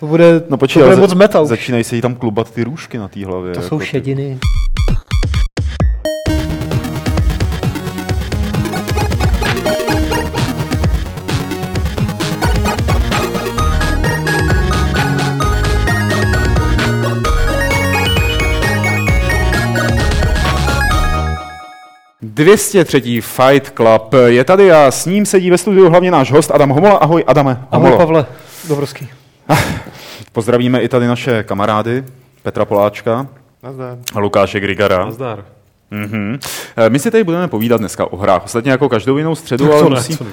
To bude, No počkej, to bude moc metal. začínají se jí tam klubat ty růžky na té hlavě. To jako jsou šediny. Dvě 203. Fight Club je tady a s ním sedí ve studiu hlavně náš host Adam Homola. Ahoj Adame. Ahoj Homolo. Pavle, Dobrovský. Pozdravíme i tady naše kamarády Petra Poláčka Nazdar. a Lukáše Grigara. Nazdar. Mhm. Eh, My si tady budeme povídat dneska o hrách. Ostatně jako každou jinou středu, ale ne, musí... ne.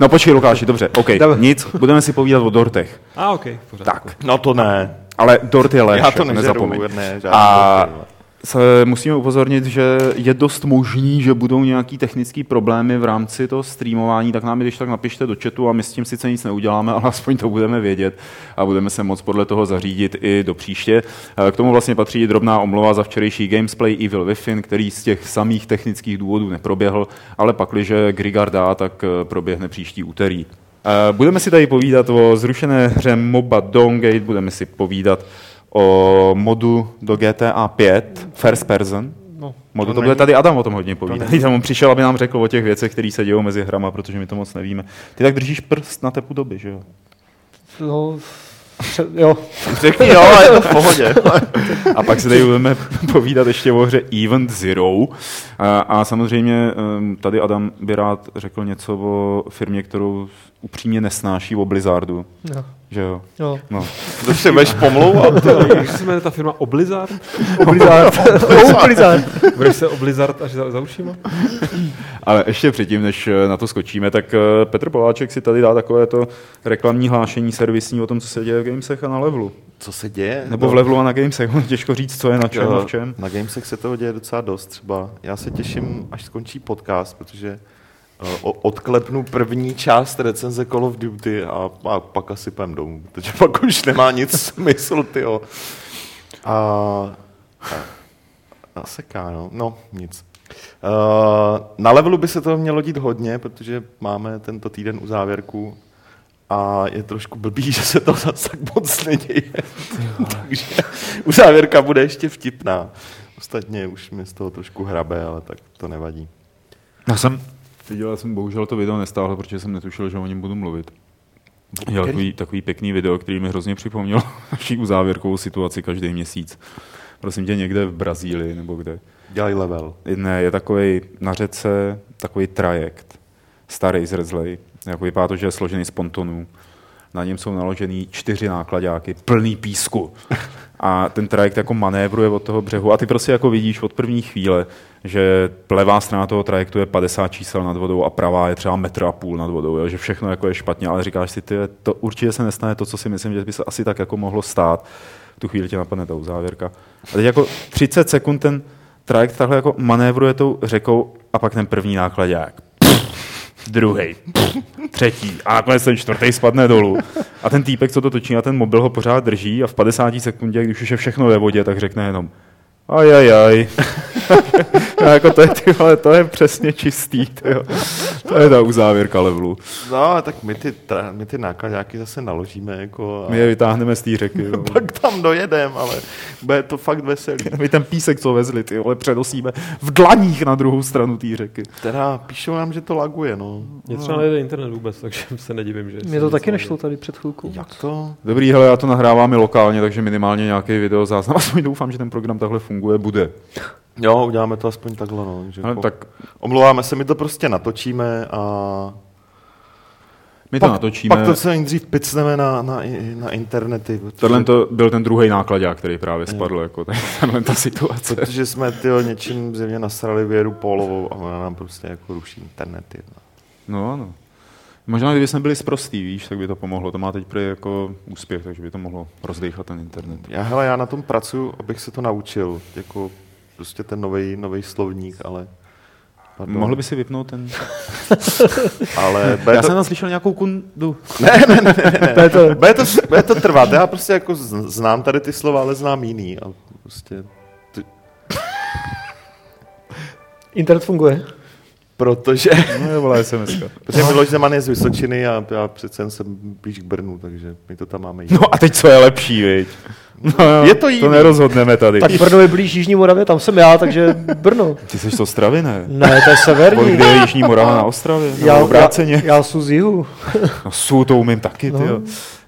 No počkej Lukáši, dobře, OK, Jdeme. nic, budeme si povídat o dortech. A ok, v pořádku. Tak, No to ne. ale dort je léž, Já to jako nežeru, nezapomeň. ne, žádný A dorty. Se musíme upozornit, že je dost možný, že budou nějaký technický problémy v rámci toho streamování, tak nám když tak napište do chatu a my s tím sice nic neuděláme, ale aspoň to budeme vědět a budeme se moc podle toho zařídit i do příště. Eh, K tomu vlastně patří drobná omluva za včerejší Gamesplay Evil Within, který z těch samých technických důvodů neproběhl, ale pakliže Grigar dá, tak eh, proběhne příští úterý. Eh, Budeme si tady povídat o zrušené hře MOBA Dawngate, budeme si povídat o modu do GTA 5, First Person. No, Modu to, To bude tady Adam o tom hodně povídat. není- Tam on přišel, aby nám řekl o těch věcech, které se dějou mezi hrama, protože my to moc nevíme. Ty tak držíš prst na tepu doby, že jo? no, pře- jo. Řekni jo, ale je to v pohodě. A pak se tady budeme povídat ještě o hře Event Zero. A, a samozřejmě em, tady Adam by rád řekl něco o firmě, kterou upřímně nesnáší, o Blizzardu. jo. Že jo? jo. No. To se budeš pomlouvat. Jak se jmenuje ta firma Oblizard? Blizzard. Oh, Blizzard. Budeš se Oblizard až za, za ušima? Ale ještě předtím, než eh, na to skočíme, tak eh, Petr Poláček si tady dá takové to reklamní hlášení servisní o tom, co se děje v Gamesech a na Levelu. Co se děje? Nebo v Levelu a na Gamesech. Těžko říct, co je na čem a v čem. Na Gamesech se toho děje docela dost třeba. Já se těším, až skončí podcast, protože odklepnu první část recenze Call of Duty a, a pak asi půjdem domů, protože pak už nemá nic smysl, tyjo. A, a, a seká, no. no, nic. Uh, na levelu by se toho mělo dít hodně, protože máme tento týden u závěrku a je trošku blbý, že se to zase tak moc neděje. Takže u závěrka bude ještě vtipná. Ostatně už mi z toho trošku hrabe, ale tak to nevadí. Já jsem viděl, já jsem bohužel to video nestáhl, protože jsem netušil, že o něm budu mluvit. Dělal takový, takový pěkný video, který mi hrozně připomněl naší uzávěrkovou situaci každý měsíc. Prosím tě, někde v Brazílii nebo kde. Dělej level. Ne, je takový na řece, takový trajekt, starý zrzlej. Jako vypadá to, že je složený z pontonů. Na něm jsou naložený čtyři nákladáky, plný písku. A ten trajekt jako manévruje od toho břehu. A ty prostě jako vidíš od první chvíle, že levá strana toho trajektu je 50 čísel nad vodou a pravá je třeba metr a půl nad vodou, jo? že všechno jako je špatně, ale říkáš si, ty, to určitě se nestane to, co si myslím, že by se asi tak jako mohlo stát. V tu chvíli tě napadne ta uzávěrka. A teď jako 30 sekund ten trajekt takhle jako manévruje tou řekou a pak ten první nákladák. Druhý, třetí a nakonec ten čtvrtý spadne dolů. A ten týpek, co to točí, a ten mobil ho pořád drží a v 50 sekundě, když už je všechno ve vodě, tak řekne jenom ajajaj. no, jako to, je, ty vole, to je přesně čistý. Tyjo. To je ta uzávěrka levelu. No, tak my ty, tra, my ty nákladáky zase naložíme jako a My je vytáhneme z té řeky. Jo. pak tam dojedem, ale bude to fakt veselý. My ten písek, co vezli, ty vole, přenosíme v dlaních na druhou stranu té řeky. Teda píšou nám, že to laguje, no. Mě třeba nejde internet vůbec, takže se nedivím, že... Mně to taky nešlo tady před chvilkou. Jak to? Dobrý, hele, já to nahrávám i lokálně, takže minimálně nějaký video záznam. Aspoň doufám, že ten program takhle funguje, bude. Jo, uděláme to aspoň takhle, no. Že Ale po- tak Omlouváme se, my to prostě natočíme a my to pak, natočíme. pak to se nejdřív picneme na, na, na internety. Protože, Tohle to byl ten druhý nákladák, který právě spadl, jako tenhle ta situace. protože jsme tyjo, něčím zjevně nasrali věru Pólovou a ona nám prostě jako ruší internety. No ano. Možná, kdyby jsme byli sprostý, víš, tak by to pomohlo. To má teď prý jako úspěch, takže by to mohlo rozdechat ten internet. Já, hele, já na tom pracuji, abych se to naučil. Jako prostě ten nový nový slovník, ale... Pardon. Mohl by si vypnout ten... Ale Já to, jsem tam slyšel nějakou kundu. bude, to, bude, to, bude to trvat. Já prostě jako znám tady ty slova, ale znám jiný. A prostě Internet funguje. Protože, No je, vole, SMS. protože Miloš Zeman je z Vysočiny a já přece jen jsem blíž k Brnu, takže my to tam máme jít. No a teď co je lepší, viď? No, jo, Je to jiný. To nerozhodneme tady. Tak Brno je blíž Jižní Moravě, tam jsem já, takže Brno. Ty jsi z Ostravy, ne? Ne, to je severní. kde je Jižní Morava na Ostravě? Já, Já, já, obráceně. já jsem z jihu. No, su to umím taky, ty No. jo.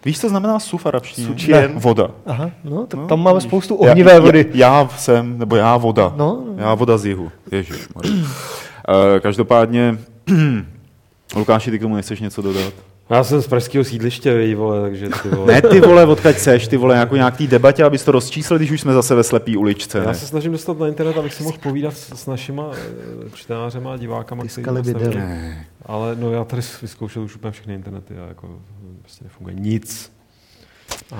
Víš, co znamená su v arabštině? Sučien. Voda. Aha, no, tak No, tam máme vidíš. spoustu ohnivé vody. Já, já jsem, nebo já voda. No. Já voda z jihu. Ježiš. Každopádně, Lukáši, ty k tomu nechceš něco dodat? Já jsem z pražského sídliště, vej, vole, takže ty vole. Ne, ty vole, odkaď seš, ty vole, jako nějaký debatě, abys to rozčíslil, když už jsme zase ve slepý uličce. Já Ne? se snažím dostat na internet, abych si mohl povídat s, s našima eh, čtenářema a divákama, kteří Tiskali neviděli. Ne. Ale no já tady vyzkoušel už úplně všechny internety a jako prostě nefunguje nic. A...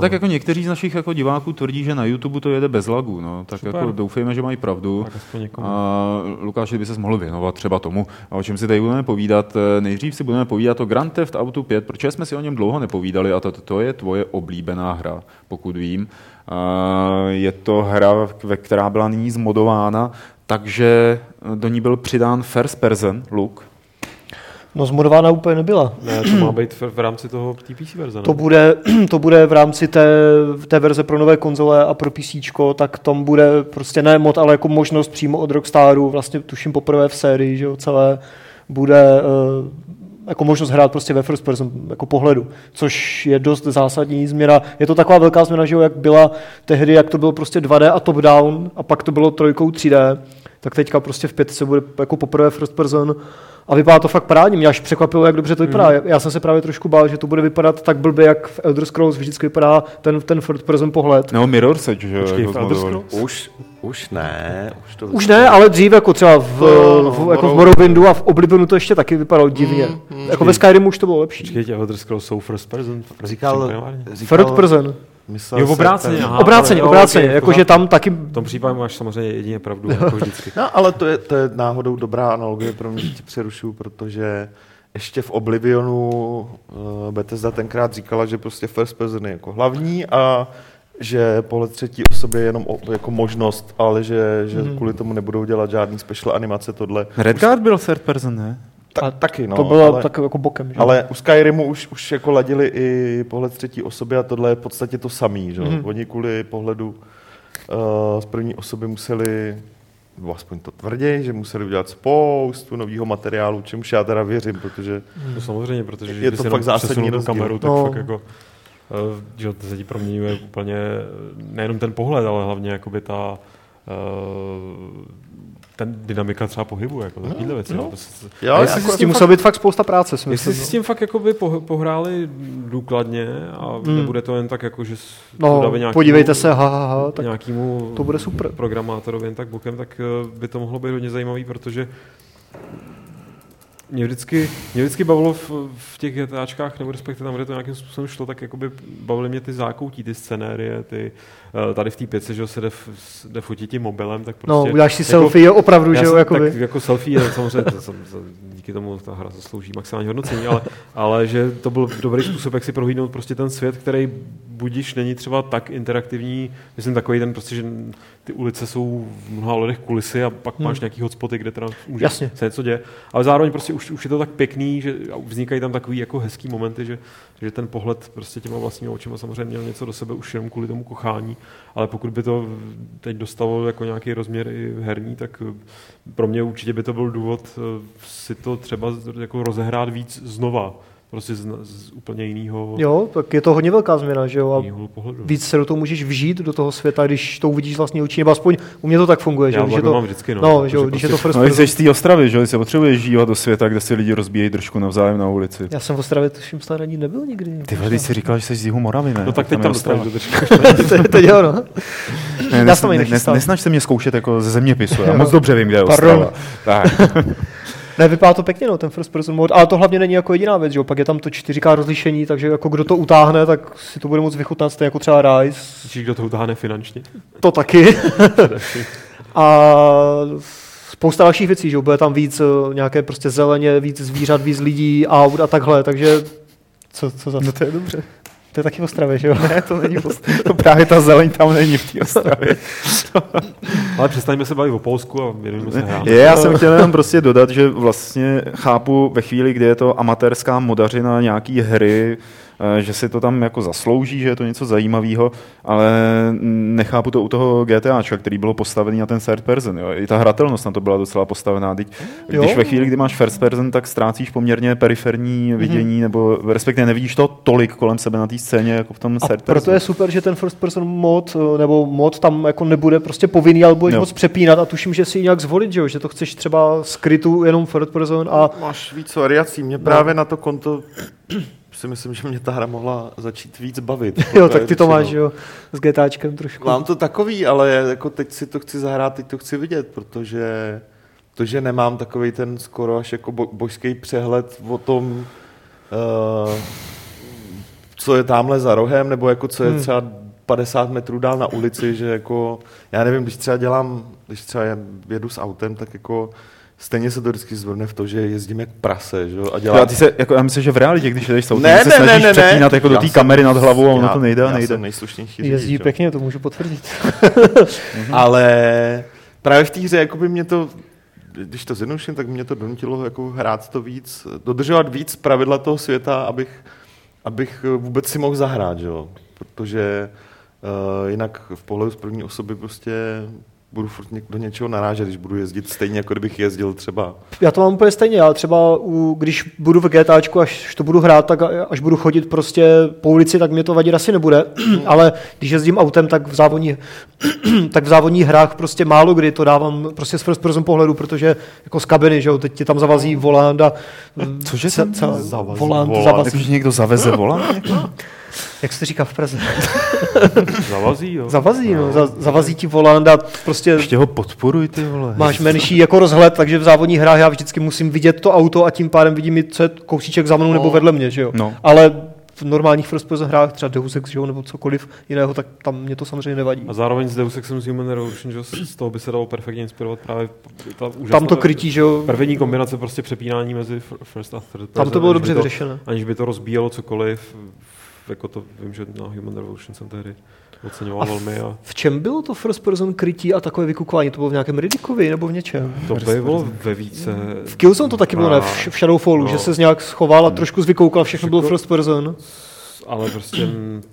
No tak jako někteří z našich jako diváků tvrdí, že na YouTube to jede bez lagů, no. Tak Super. jako doufejme, že mají pravdu. A Lukáš, by se mohl věnovat třeba tomu, a o čem si tady budeme povídat. Eh, Nejdřív si budeme povídat o Grand Theft Auto 5, protože jsme si o něm dlouho nepovídali a to, to je tvoje oblíbená hra, pokud vím. A Je to hra, ve která byla nyní zmodována, takže do ní byl přidán first person look. No zmodována úplně nebyla. Ne, to má být v, v rámci toho té PC verze, ne? To bude, to bude v rámci té, té verze pro nové konzole a pro PC, tak tam bude prostě ne mod, ale jako možnost přímo od Rockstaru, vlastně tuším poprvé v sérii, že jo, celé, bude eh, jako možnost hrát prostě ve first person jako pohledu, což je dost zásadní změna. Je to taková velká změna, že jo, jak byla tehdy, jak to bylo prostě 2D a top down a pak to bylo trojkou 3D, tak teďka prostě v pětce bude jako poprvé first person a vypadá to fakt parádně. Mě až překvapilo, jak dobře to vypadá. Mm. Já jsem se právě trošku bál, že to bude vypadat tak blbě, jak v Elder Scrolls vždycky vypadá ten, ten first person pohled. Nebo Mirror's Edge, že jo? Počkej, Elder. Scrolls? Už, už ne, už to Už ne, ale dřív jako třeba v, No, no, v, jako v Morrowind. Morrowindu a v Oblivionu to ještě taky vypadalo divně. Mm, jako ve Skyrimu už to bylo lepší. Počkejte, Elder Scrolls jsou first person? Říkal, primárně? First person. Myslel Jo, obráceně, ten- aha. Obráceně, obráceně. Jakože pořádku. tam taky... V tom případě máš samozřejmě jedině pravdu, jako vždycky. No, ale to je, to je náhodou dobrá analogie pro mě, že tě přerušuju, protože ještě v Oblivionu uh, Bethesda tenkrát říkala, že prostě first person je jako hlavní a že pohled třetí osoby je jenom o, jako možnost, ale že, že Mhm. kvůli tomu nebudou dělat žádný special animace, tohle. Redguard byl third person, ne? Ta, A taky, no. to bylo ale, tak jako bokem. Že? ale u Skyrimu už, už jako ladili i pohled třetí osoby a tohle je v podstatě to samý, že? Mm. Oni kvůli pohledu uh, z první osoby museli nebo aspoň to tvrdí, že museli udělat spoustu nového materiálu, čemuž já teda věřím, protože No samozřejmě, protože Je když to fakt zásadní rozdíl. kameru, tak No. fakt jako eh, že to se ti proměňuje úplně eh, nejenom ten pohled, ale hlavně jakoby ta ten dynamika třeba pohybu, jako takovýhle věci. no. no. To se- Jo, A jestli jako- S tím muselo být fakt spousta práce, si Jestli myslím. si s tím fakt jakoby poh- pohráli důkladně a Hmm. nebude to jen tak jako, že No, dáme nějakému- podívejte se, ha, ha, ha, tak nějakému to bude super. programátorovi jen tak bokem, tak eh, by to mohlo být hodně zajímavý, protože mě vždycky, mě vždycky bavilo v, v těch GTAčkách, nebo respektive tam, kde to nějakým způsobem šlo, tak jakoby bavily mě ty zákoutí, ty scenérie, ty, eh, tady v té pěce, že se jde, jde fotit tím mobilem, tak No, prostě... uděláš si jako- selfie, jo, opravdu, že jo, jakoby. Tak jako selfie je samozřejmě, to, jsem, díky tomu ta hra zaslouží maximální hodnocení, ale, ale že to byl dobrý způsob, jak si prohlídnout prostě ten svět, který budiš není třeba tak interaktivní, myslím takový ten prostě, že ty ulice jsou v mnoha lidech kulisy a pak Hmm. máš nějaký hotspoty, kde teda může Jasně. se něco děje, ale zároveň prostě už, už je to tak pěkný, že vznikají tam takový jako hezký momenty, že, že ten pohled prostě těma vlastními očima samozřejmě měl něco do sebe už jenom kvůli tomu kochání, ale pokud by to teď dostalo jako nějaký rozměr i herní, tak eh, pro mě určitě by to byl důvod eh, si to třeba jako rozehrát víc znova, prostě z, z úplně jiného Jo, tak je to hodně velká změna, že jo, a pohledu. víc se do toho můžeš vžít, do toho světa, když to uvidíš vlastní oči, nebo aspoň u mě to tak funguje, že, Já jo, když je to mám vždycky, no. no, že jo, když je to prostě- first No, když person. jsi z té Ostravy, že se potřebuješ žívat do světa, kde si lidi rozbíjejí držku navzájem na ulici. Já jsem v Ostravě, tuším, snad ani nebyl nikdy. Ty vole, jsi říkal, že jsi z jihu Moravy, ne? No tak teď tam Ostrava. dostaneš do to, je- to je jo, no. Nesnaž se mě zkoušet jako ze zeměpisu, já Jo. moc dobře vím, kde je Pardon. Ne, vypadá to pěkně, no, ten first person mode, ale to hlavně není jako jediná věc, že jo, pak je tam to 4K rozlišení, takže jako kdo to utáhne, tak si to bude moc vychutnat, stejně jako třeba Rise, Víš, kdo to utáhne finančně? to taky. a spousta dalších věcí, že jo, bude tam víc eh, nějaké prostě zeleně, víc zvířat, víc lidí, aut a takhle, takže co, co za No to je dobře. To je taky v Ostravě, že jo? Ne, to není prostě. To právě ta zeleň tam není v té Ostravě. Ale přestaňme se bavit o Polsku a věnujeme se hrám. Já jsem chtěl jenom prostě dodat, že vlastně chápu ve chvíli, kdy je to amatérská modařina nějaký hry, že si to tam jako zaslouží, že je to něco zajímavého, ale nechápu to u toho GTAčka, který bylo postavený na ten third person. Jo. I ta hratelnost na to byla docela postavená. Teď, když Jo. ve chvíli, kdy máš first person, tak ztrácíš poměrně periferní vidění, Mhm. nebo respektive nevidíš to tolik kolem sebe na té scéně, jako v tom A third proto person. je super, že ten first person mod, eh, nebo mod tam jako nebude prostě povinný, ale budeš moc přepínat a tuším, že si ji nějak zvolit, že, jo? že to chceš třeba skrytu jenom first person a Máš víc variací. Mě právě na to konto si myslím, že mě ta hra mohla začít víc bavit. jo, tak ty to máš, no, že jo, s GTAčkem trošku. Mám to takový, ale jako teď si to chci zahrát, teď to chci vidět, protože to, že nemám takový ten skoro až jako bo- božský přehled o tom, uh, co je tamhle za rohem, nebo jako co je Hmm. třeba 50 metrů dál na ulici, že jako, já nevím, když třeba dělám, když třeba jedu s autem, tak jako stejně se to vždycky zvrne v to, že jezdím jak prase, že jo, a Jo, dělám... a ty se, jako, já myslím, že v realitě, když jdeš s autem, Ne, ty se ne, ne, snažíš ne, ne. přepínat jako do Já té kamery nad hlavou a ono já- to nejde a Já nejde. jsem nejslušnější Jezdí jo. pěkně, to můžu potvrdit. Ale právě v té hře jako by mě to, když to zjednoduším, tak mě to donutilo jako hrát to víc, dodržovat víc pravidla toho světa, abych, abych vůbec si mohl zahrát, že jo? protože uh, jinak v pohledu z první osoby prostě budu furt do něčeho narážet, když budu jezdit stejně, jako kdybych jezdil třeba Já to mám úplně stejně, já třeba, u, když budu v GTAčku, až to budu hrát, tak až budu chodit prostě po ulici, tak mě to vadit asi nebude, ale když jezdím autem, tak v závodní, tak v závodních hrách prostě málo kdy to dávám prostě z first person pohledu, protože jako z kabiny, že jo, teď ti tam zavazí volant a Cože se, tam celá, zavazí volant, volant? zavazí, někdo zaveze volant? jak se říká v Praze, Zavazí, jo. zavazí, no, za, zavazí ti volant a prostě Ještě ho podporuj, ty vole. máš menší jako rozhled, takže v závodních hrách já vždycky musím vidět to auto a tím pádem vidím, co je kousíček za mnou nebo No. vedle mě, že jo. No. Ale v normálních first person hrách, třeba Deus Ex, že jo, nebo cokoliv jiného, tak tam mě to samozřejmě nevadí. A zároveň z Deus Exem z Human Revolution, že z toho by se dalo perfektně inspirovat právě ta úžasná, Tam to krytí, že jo, První kombinace prostě přepínání mezi fir- first a third tam to bylo dobře vyřešené. Aniž by to rozbíjelo cokoliv, jako to vím, že na Human Revolution jsem tehdy oceňoval velmi a V čem bylo to first person krytí a takové vykukování? To bylo v nějakém Riddickovi nebo v něčem? to by bylo ve více... V Killzone to taky bylo, ne? V, v Shadowfallu, No. že se z nějak schoval a trošku zvykoukal, všechno bylo first person. Ale prostě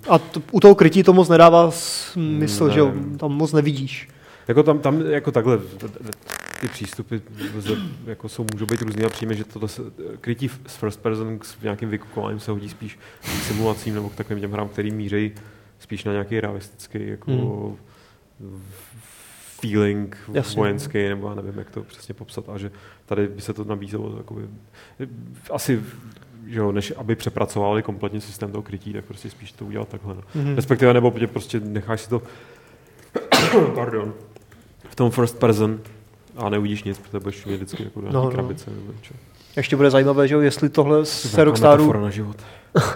A to, u toho krytí to moc nedává smysl, Ne. že jo, tam moc nevidíš. Jako tam, tam jako takhle, ty přístupy jako jsou, můžou být různý a přijme, že tohle se, krytí s first person s nějakým vykukováním se hodí spíš k simulacím nebo k takovým těm hrám, který mířejí spíš na nějaký realistický jako Hmm. feeling Jasně. vojenský, nebo já nevím, jak to přesně popsat, a že tady by se to nabízelo jakoby, asi že jo, než aby přepracovali kompletně systém toho krytí, tak prostě spíš to udělat takhle. No. Mhm. Respektive, nebo tě prostě necháš si to pardon, v tom first person a neuvidíš nic, protože budeš mít vždycky jako No, no. krabice. Nebo něco. Ještě bude zajímavé, že jo, jestli tohle se Rockstaru, na život.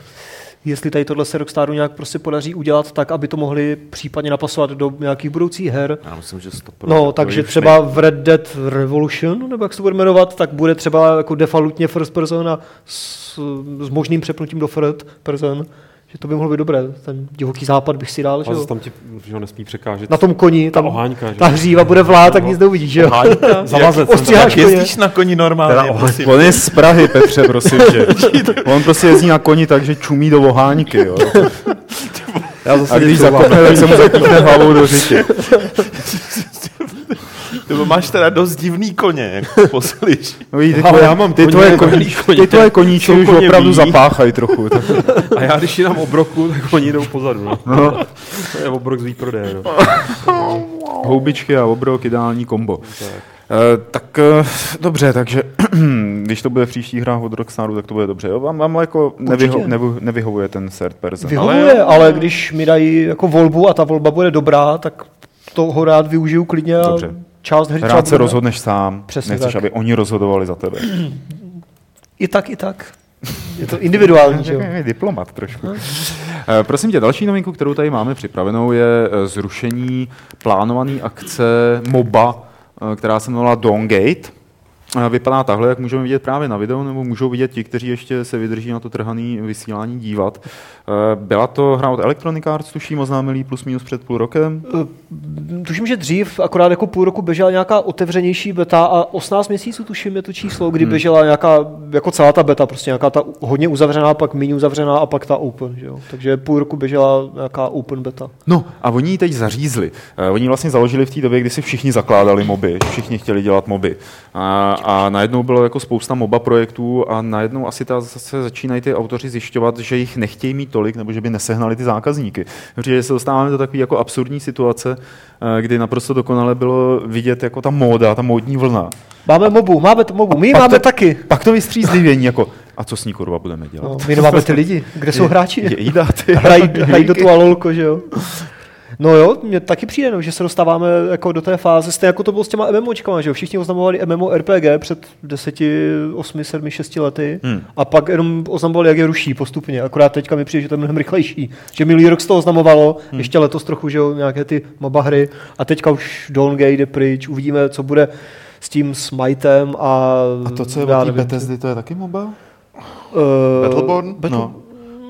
jestli tady tohle se Rockstaru nějak prostě podaří udělat tak, aby to mohli případně napasovat do nějakých budoucích her. Já myslím, že 100%. No, takže třeba v Red Dead Revolution, nebo jak se to bude jmenovat, tak bude třeba jako defaultně first person a s, s možným přepnutím do third person, že to by mohlo být dobré. Ten divoký západ bych si dal, že A jo. tam ti že ho nesmí překážet. Na tom koni, ta tam oháňka, že? ta hříva bude vlát, tak nic neuvidíš, že jo. Háňka? Zavazec. Jak, Ostříháš jezdíš na koni normálně, Teda, prosím. on je z Prahy, Petře, prosím tě. On prostě jezdí na koni tak, že čumí do voháňky, jo. Já zase A když zakopne, tak se mu zapíchne hlavou do řitě. Ty máš teda dost divný koně, jak to poslíš. No, ty Ale tvoje, já mám ty koně, tvoje, koní, koně. ty tvoje koníčky Jsou už koně opravdu zapáchají trochu. Tak, A já když jinam obroku, tak oni jdou pozadu. No. no, To je obrok z výprodeje. No. houbičky a obrok, ideální kombo. Tak. Eh, tak eh, dobře, takže když to bude v příštích hrách od Rockstaru, tak to bude dobře. Jo? Vám, vám jako nevyho, nevy, nevyhovuje ten third person. Vyhovuje, ale, ale když mi dají jako volbu a ta volba bude dobrá, tak toho rád využiju klidně a Dobře. Část hry Rád se bude- rozhodneš sám, Přesně nechceš, tak. aby oni rozhodovali za tebe. I tak, i tak. Je to individuální, že jo. Je diplomat trošku. Eh, Prosím tě, další novinku, kterou tady máme připravenou, je eh, zrušení plánované akce MOBA, eh, která se jmenovala Dawngate. Eh, Vypadá takhle, jak můžeme vidět právě na videu, nebo můžou vidět ti, kteří ještě se vydrží na to trhaný vysílání dívat. Eh, Byla to hra od Electronic Arts, tuším, oznámilý plus minus před půl rokem. Eh, Tuším, že dřív, akorát jako půl roku běžela nějaká otevřenější beta a 18 měsíců tuším je to číslo, kdy běžela nějaká, jako celá ta beta, prostě nějaká ta hodně uzavřená, pak méně uzavřená a pak ta open, že jo. Takže půl roku běžela nějaká open beta. No a oni ji teď zařízli. Uh, oni vlastně založili v té době, kdy si všichni zakládali moby, všichni chtěli dělat moby. A, a najednou bylo jako spousta moba projektů a najednou asi ta zase začínají ty autoři zjišťovat, že jich nechtějí mít tolik, nebo že by nesehnali ty zákazníky. Protože se dostáváme do takové jako absurdní situace, eh, kdy naprosto dokonale bylo vidět jako ta móda, ta módní vlna. Máme mobu, máme to mobu, my Pak máme to- taky. Pak to vystřízlivění, jako a co s ní kurva budeme dělat? No, my nemáme ty lidi, kde jsou hráči? Je, jída, ty. hrají, hrají do tu alolko, že jo. No jo, mně taky přijde, no, že se dostáváme jako do té fáze, stejně jako to bylo s těma MMOčkama, že jo, všichni oznamovali MMO RPG před 10, 8, 7, 6 lety Hmm. a pak jenom oznamovali, jak je ruší postupně, akorát teďka mi přijde, že to je mnohem rychlejší, že minulý rok se to oznamovalo, Hmm. ještě letos trochu, že jo, nějaké ty MOBA hry a teďka už Dawngate jde pryč, uvidíme, co bude s tím Smitem a... A to, co je od Bethesdy, to je taky moba? eh, Battleborn? Battle- No.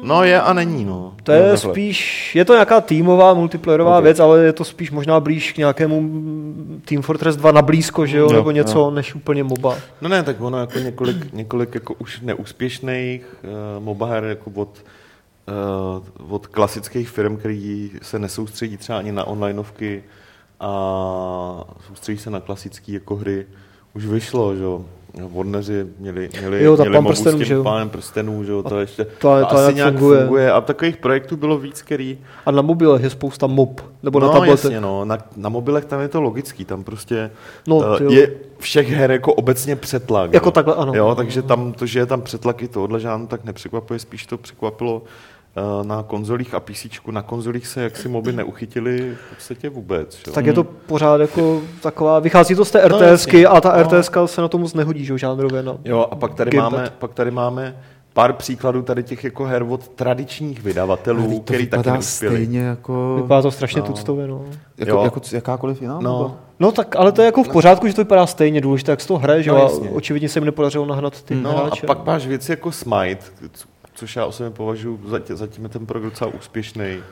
No je a není, no. To je takhle. spíš, je to nějaká týmová, multiplayerová Ok. věc, ale je to spíš možná blíž k nějakému Team Fortress 2 na blízko, že jo, Jo, nebo něco, jo. než úplně MOBA. No ne, tak ono jako několik, několik jako už neúspěšných uh, MOBA her jako od, uh, od klasických firm, který se nesoustředí třeba ani na onlineovky a soustředí se na klasické jako hry, už vyšlo, že jo. Warneri měli, měli, Jo, ta měli Pán prstenů, s tím pánem prstenů, že jo, to ještě to- to, to asi nějak funguje. funguje. A takových projektů bylo víc, který A na mobilech je spousta MOB, nebo na no, tabletech. jasně, no. Na, na mobilech tam je to logický, tam prostě No, no, ty jo. je všech her jako obecně přetlak. Jako jo. takhle, ano. Jo, takže tam to, že je tam přetlak i tohle žádný, tak nepřekvapuje, spíš to překvapilo eh, na konzolích a PC. Na konzolích se jaksi moby neuchytili v podstatě vůbec. Jo. Tak je to pořád jako taková, vychází to z té No, RTSky jasně. a ta No. RTSka se na to moc nehodí, že jo, žánrově. No. Jo, a pak tady, Gamepad. máme, pak tady máme pár příkladů tady těch jako her od tradičních vydavatelů, to který taky vypadá neuspěli. stejně jako, Vypadá to strašně No. tuctově, no. jako, Jo. jako jakákoliv jiná No. No tak, ale to je jako v pořádku, že to vypadá stejně důležité, jak se to hraje, že No, jo, a jasně. očividně se jim nepodařilo nahnat ty No a hráče. pak máš věci jako Smite, což já osobně považuji, zatím, zatím je ten projekt docela úspěšný. Uh,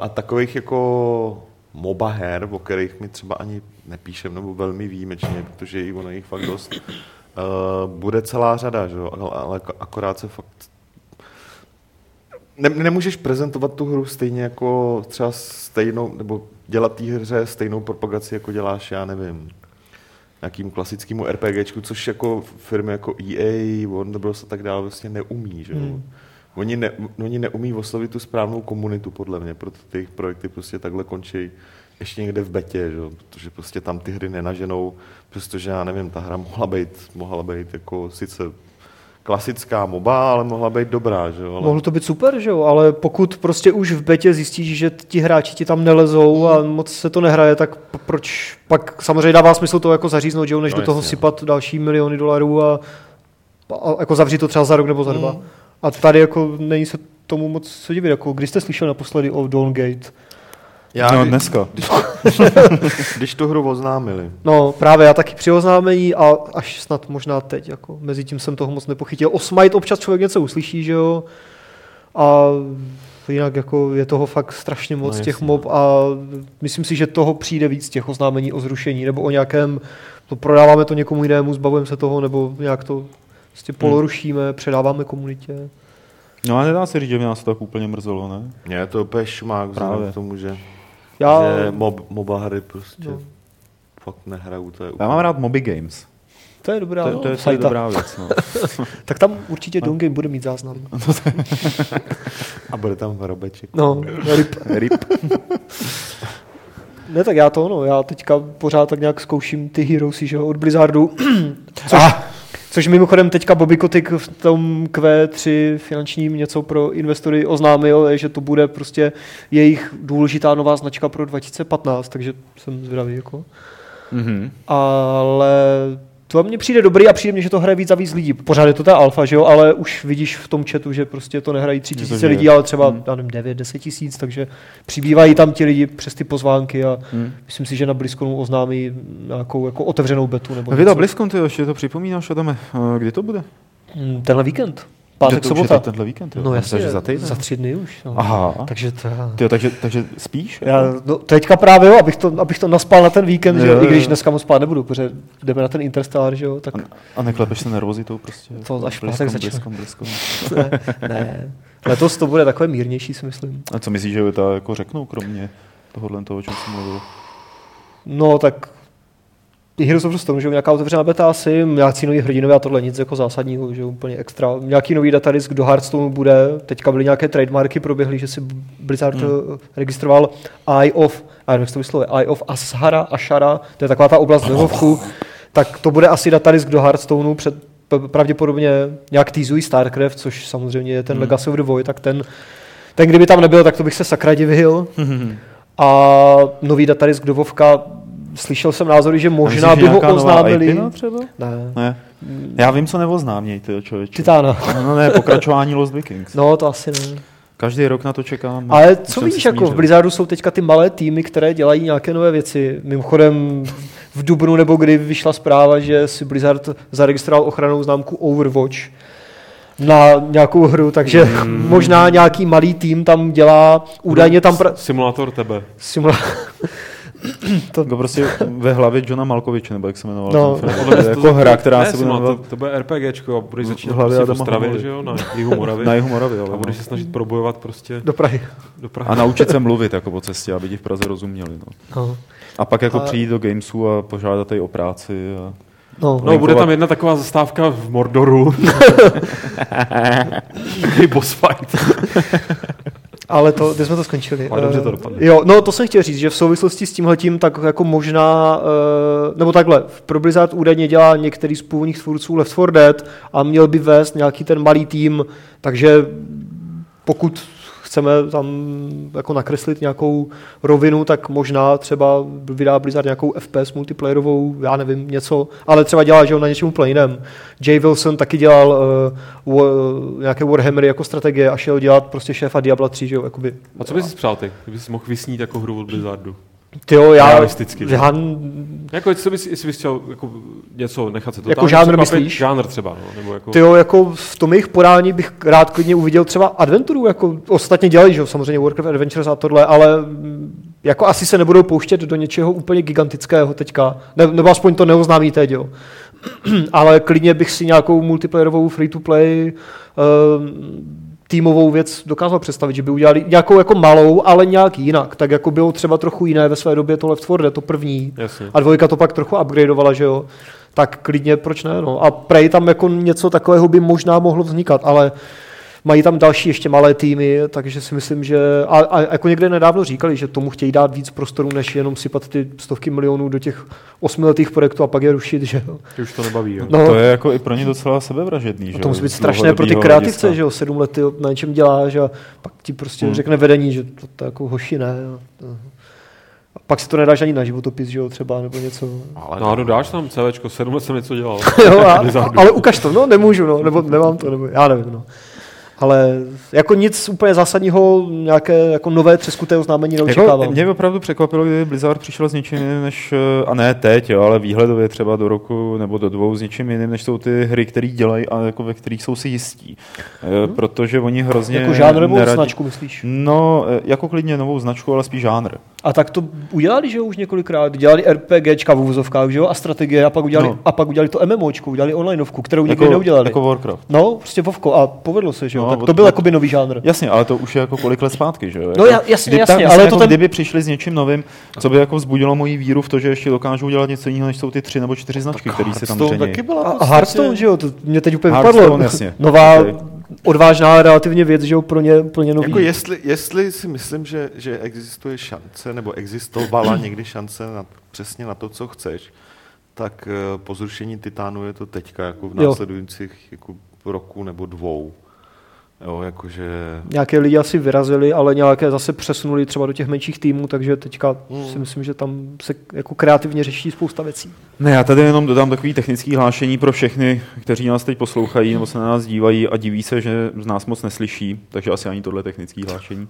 a takových jako MOBA her, o kterých my třeba ani nepíšem, nebo velmi výjimečně, protože i ono jich fakt dost, uh, bude celá řada, že ale, ale ak- akorát se fakt ne, nemůžeš prezentovat tu hru stejně jako třeba stejnou, nebo dělat té hře stejnou propagaci, jako děláš, já nevím, nějakým klasickému RPGčku, což jako firmy jako EA, Warner Bros. a tak dále vlastně neumí, že. Hmm. Oni, ne, oni neumí oslovit tu správnou komunitu, podle mě, proto ty jejich projekty prostě takhle končí ještě někde v betě, že protože prostě tam ty hry nenaženou, přestože já nevím, ta hra mohla být, mohla být jako sice klasická MOBA, ale mohla být dobrá, že jo. Ale... Mohlo to být super, že jo, ale pokud prostě už v betě zjistíš, že ti hráči ti tam nelezou a moc se to nehraje, tak proč pak samozřejmě dává smysl to jako zaříznout, že jo, než No do toho jasně, no. sypat další miliony dolarů a, a jako zavřít to třeba za rok nebo za dva. Mm. A tady jako není se tomu moc co divit, jako když jste slyšel naposledy o Dawngate? Já, no, dneska. když tu hru oznámili. No právě, já taky při oznámení a až snad možná teď, jako mezi tím jsem toho moc nepochytil. O Smite občas člověk něco uslyší, že jo, a jinak jako je toho fakt strašně moc No těch mob a myslím si, že toho přijde víc těch oznámení o zrušení nebo o nějakém, to prodáváme to někomu jinému, zbavujeme se toho nebo nějak to prostě polorušíme, předáváme komunitě. No a nedá se říct, že by nás to tak úplně mrzelo, ne? Mně je to úplně šmák vzhledem Právě. k tomu, že, Já, že mob, MOBA hry prostě No. no. fakt nehraju. To je Já mám rád Moby Games. to je dobrá, To, je- to, je, to je dobrá věc. No. Tak tam určitě Don't Game bude mít záznam. A bude tam varobeček. No, rip. Rip. Ne, tak já to, no, já teďka pořád tak nějak zkouším ty Heroesy, že jo, od Blizzardu, což, Ah. Což mimochodem teďka Bobby Kotick v tom Q3 finančním něco pro investory oznámil, je, že to bude prostě jejich důležitá nová značka pro 2015, takže jsem zvědavý, jako. Mhm. Ale to mně přijde dobrý a přijde mně, že to hraje víc a víc lidí. Pořád je to ta alfa, že jo, ale už vidíš v tom chatu, že prostě to nehrají tři tisíce lidí, ale třeba, Hmm. já nevím, 9, 10 tisíc, takže přibývají tam ti lidi přes ty pozvánky a Hmm. myslím si, že na BlizzConu oznámí nějakou jako otevřenou betu. Nebo Vydal něco. BlizzCon, ty ještě to připomínáš, Adame. Eh, Kdy to bude? Hmm, Tenhle víkend. Pátek, to už je sobota. to tenhle víkend, jo? No jasně, Takže za týden. za tři dny už. No. Aha. Takže to. Tyjo, takže, takže spíš? Já, no, teďka právě jo, abych to, abych to naspal na ten víkend, že Jo, jo, i jo. když dneska moc spát nebudu, protože jdeme na ten Interstellar, že jo, tak A, a neklepeš se nervozitou prostě? To až v blízkom, pátek začne. blízkom, blízkom. ne, ne. Letos to bude takové mírnější, si myslím. A co myslíš, že to jako řeknou, kromě tohohle toho, o čem jsem mluvil? No tak Heroes of the Storm, že nějaká otevřená beta asi, nějaký nový hrdinové a tohle nic jako zásadního, že úplně extra. Nějaký nový datadisk do Hearthstone bude, teďka byly nějaké trademarky proběhly, že si Blizzard hmm. registroval Eye of, a nevím, jak to vyslovuje, Eye of Ashara, Ashara, to je taková ta oblast ve Vovku, tak to bude asi datadisk do Hearthstoneu před pravděpodobně nějak týzují StarCraft, což samozřejmě je ten hmm. Legacy of the Void, tak ten, ten kdyby tam nebyl, tak to bych se sakra divil. A nový datadisk do Vovka, slyšel jsem názory, že možná Myslíš, by ho nová oznámili. IPina třeba? Ne, Ne. Já vím, co neoznáměj, ty člověče. Titána. No ne, pokračování Lost Vikings. No, to asi ne. Každý rok na to čekám. Ale co víš, jako v. Blizzardu jsou teďka ty malé týmy, které dělají nějaké nové věci. Mimochodem v Dubnu nebo kdy vyšla zpráva, že si Blizzard zaregistroval ochranou známku Overwatch na nějakou hru, takže Hmm. možná nějaký malý tým tam dělá, údajně tam pra- Simulátor tebe. simula... Jako prostě ve hlavě Johna Malkoviče, nebo jak se jmenoval. No, ten film. To to- jako hra, která ne, se bude jmenovat To bude RPGčko a budeš V začínat hlavě prostě v Ostravě, že jo, na jihu Moravy. na jihu Moravy. Ale a budeš se snažit probojovat prostě do Prahy. do Prahy. a naučit se mluvit jako po cestě, aby ti v Praze rozuměli. No. No. A pak jako A- přijít do Gamesu a požádat jej o práci. A... No, No, bude tam jedna taková zastávka v Mordoru. Takový boss fight. Ale to, kde jsme to skončili? Ale dobře to Eh, dopadne. Jo, no to jsem chtěl říct, že v souvislosti s tímhletím tak jako možná, eh, nebo takhle, pro Blizzard údajně dělá některý z původních tvůrců Left 4 Dead a měl by vést nějaký ten malý tým, takže pokud chceme tam jako nakreslit nějakou rovinu, tak možná třeba vydá Blizzard nějakou FPS multiplayerovou, já nevím, něco, ale třeba dělá, že on na něčem úplně jiném. Jay Wilson taky dělal uh, war, nějaké Warhammery jako strategie a šel dělat prostě šéfa Diabla 3, že jo, jakoby. A co bys si přál ty? Kdyby mohl vysnít jako hru od Blizzardu? Tyjo, já, Realisticky, že? já, Jako, co bys, jestli bys chtěl jako něco nechat se to Jako žánr myslíš? Žánr třeba, no, nebo jako... tyjo, jako v tom jejich podání bych rád klidně uviděl třeba adventuru, jako ostatně dělají, že jo, samozřejmě Warcraft Adventures a tohle, ale jako asi se nebudou pouštět do něčeho úplně gigantického teďka, ne, nebo aspoň to neoznámí teď, jo. ale klidně bych si nějakou multiplayerovou free-to-play um, týmovou věc dokázal představit, že by udělali nějakou jako malou, ale nějak jinak. Tak jako bylo třeba trochu jiné ve své době to Left 4 Dead, to první. Jasně. A dvojka to pak trochu upgradeovala, že jo. Tak klidně, proč ne? No. A Prey tam jako něco takového by možná mohlo vznikat, ale mají tam další ještě malé týmy, takže si myslím, že a, a jako někde nedávno říkali, že tomu chtějí dát víc prostoru, než jenom sypat ty stovky milionů do těch osmiletých projektů a pak je rušit, že jo. Už to nebaví, jo. No, To je jako i pro ně docela sebevražedný. že to jo, musí být strašné pro ty kreativce, hlediska. že jo, sedm let ty na něčem děláš a pak ti prostě Hmm. řekne vedení, že to, to jako hoši ne. jo. A pak si to nedáš ani na životopis, že jo, třeba, nebo něco. Ale No a dodáš tam CVčko, sedm let jsem něco dělal. jo, a, ale ukaž to, no nemůžu, no, nebo nemám to, nebo já nevím, no. Ale jako nic úplně zásadního, nějaké jako nové třeskuté oznámení neočekávám. Jako, mě opravdu překvapilo, kdyby Blizzard přišel s něčím jiným, než, eh, a ne teď, jo, ale výhledově třeba do roku nebo do dvou s něčím jiným, než jsou ty hry, které dělají a jako ve kterých jsou si jistí. Hmm. Protože oni hrozně jako žánr nebo značku, myslíš? No, eh, jako klidně novou značku, ale spíš žánr. A tak to udělali, že jo, už několikrát. Dělali RPGčka v úvozovkách, že jo, a strategie, a pak udělali, No. a pak udělali to MMOčku, udělali onlineovku, kterou nikdy Jako, neudělali. jako Warcraft. No, prostě Vovko, a povedlo se, že jo, No, tak to byl jakoby nový žánr. Jasně, ale to už je jako kolik let zpátky, že jo? No, Jako, ja- jasně, kdy- jasně, ale jako to ten- kdyby přišli s něčím novým, co by jako vzbudilo moji víru v to, že ještě dokážou dělat něco jiného, než jsou ty tři nebo čtyři značky, které si tam taky byla A, podstatě- Hearthstone, že jo, to mě teď úplně vypadlo. jasně. Nová. Odvážná relativně věc, že jo, pro ně, pro ně nový. Jako jestli, jestli si myslím, že, že existuje šance, nebo existovala někdy šance na, přesně na to, co chceš, tak eh, po zrušení Titánu je to teďka, jako v Jo. následujících jako roku nebo dvou. Jo, jakože... Nějaké lidi asi vyrazili, ale nějaké zase přesunuli třeba do těch menších týmů, takže teďka Mm. si myslím, že tam se jako kreativně řeší spousta věcí. Ne, já tady jenom dodám takový technický hlášení pro všechny, kteří nás teď poslouchají nebo se na nás dívají a diví se, že z nás moc neslyší, takže asi ani tohle technické hlášení.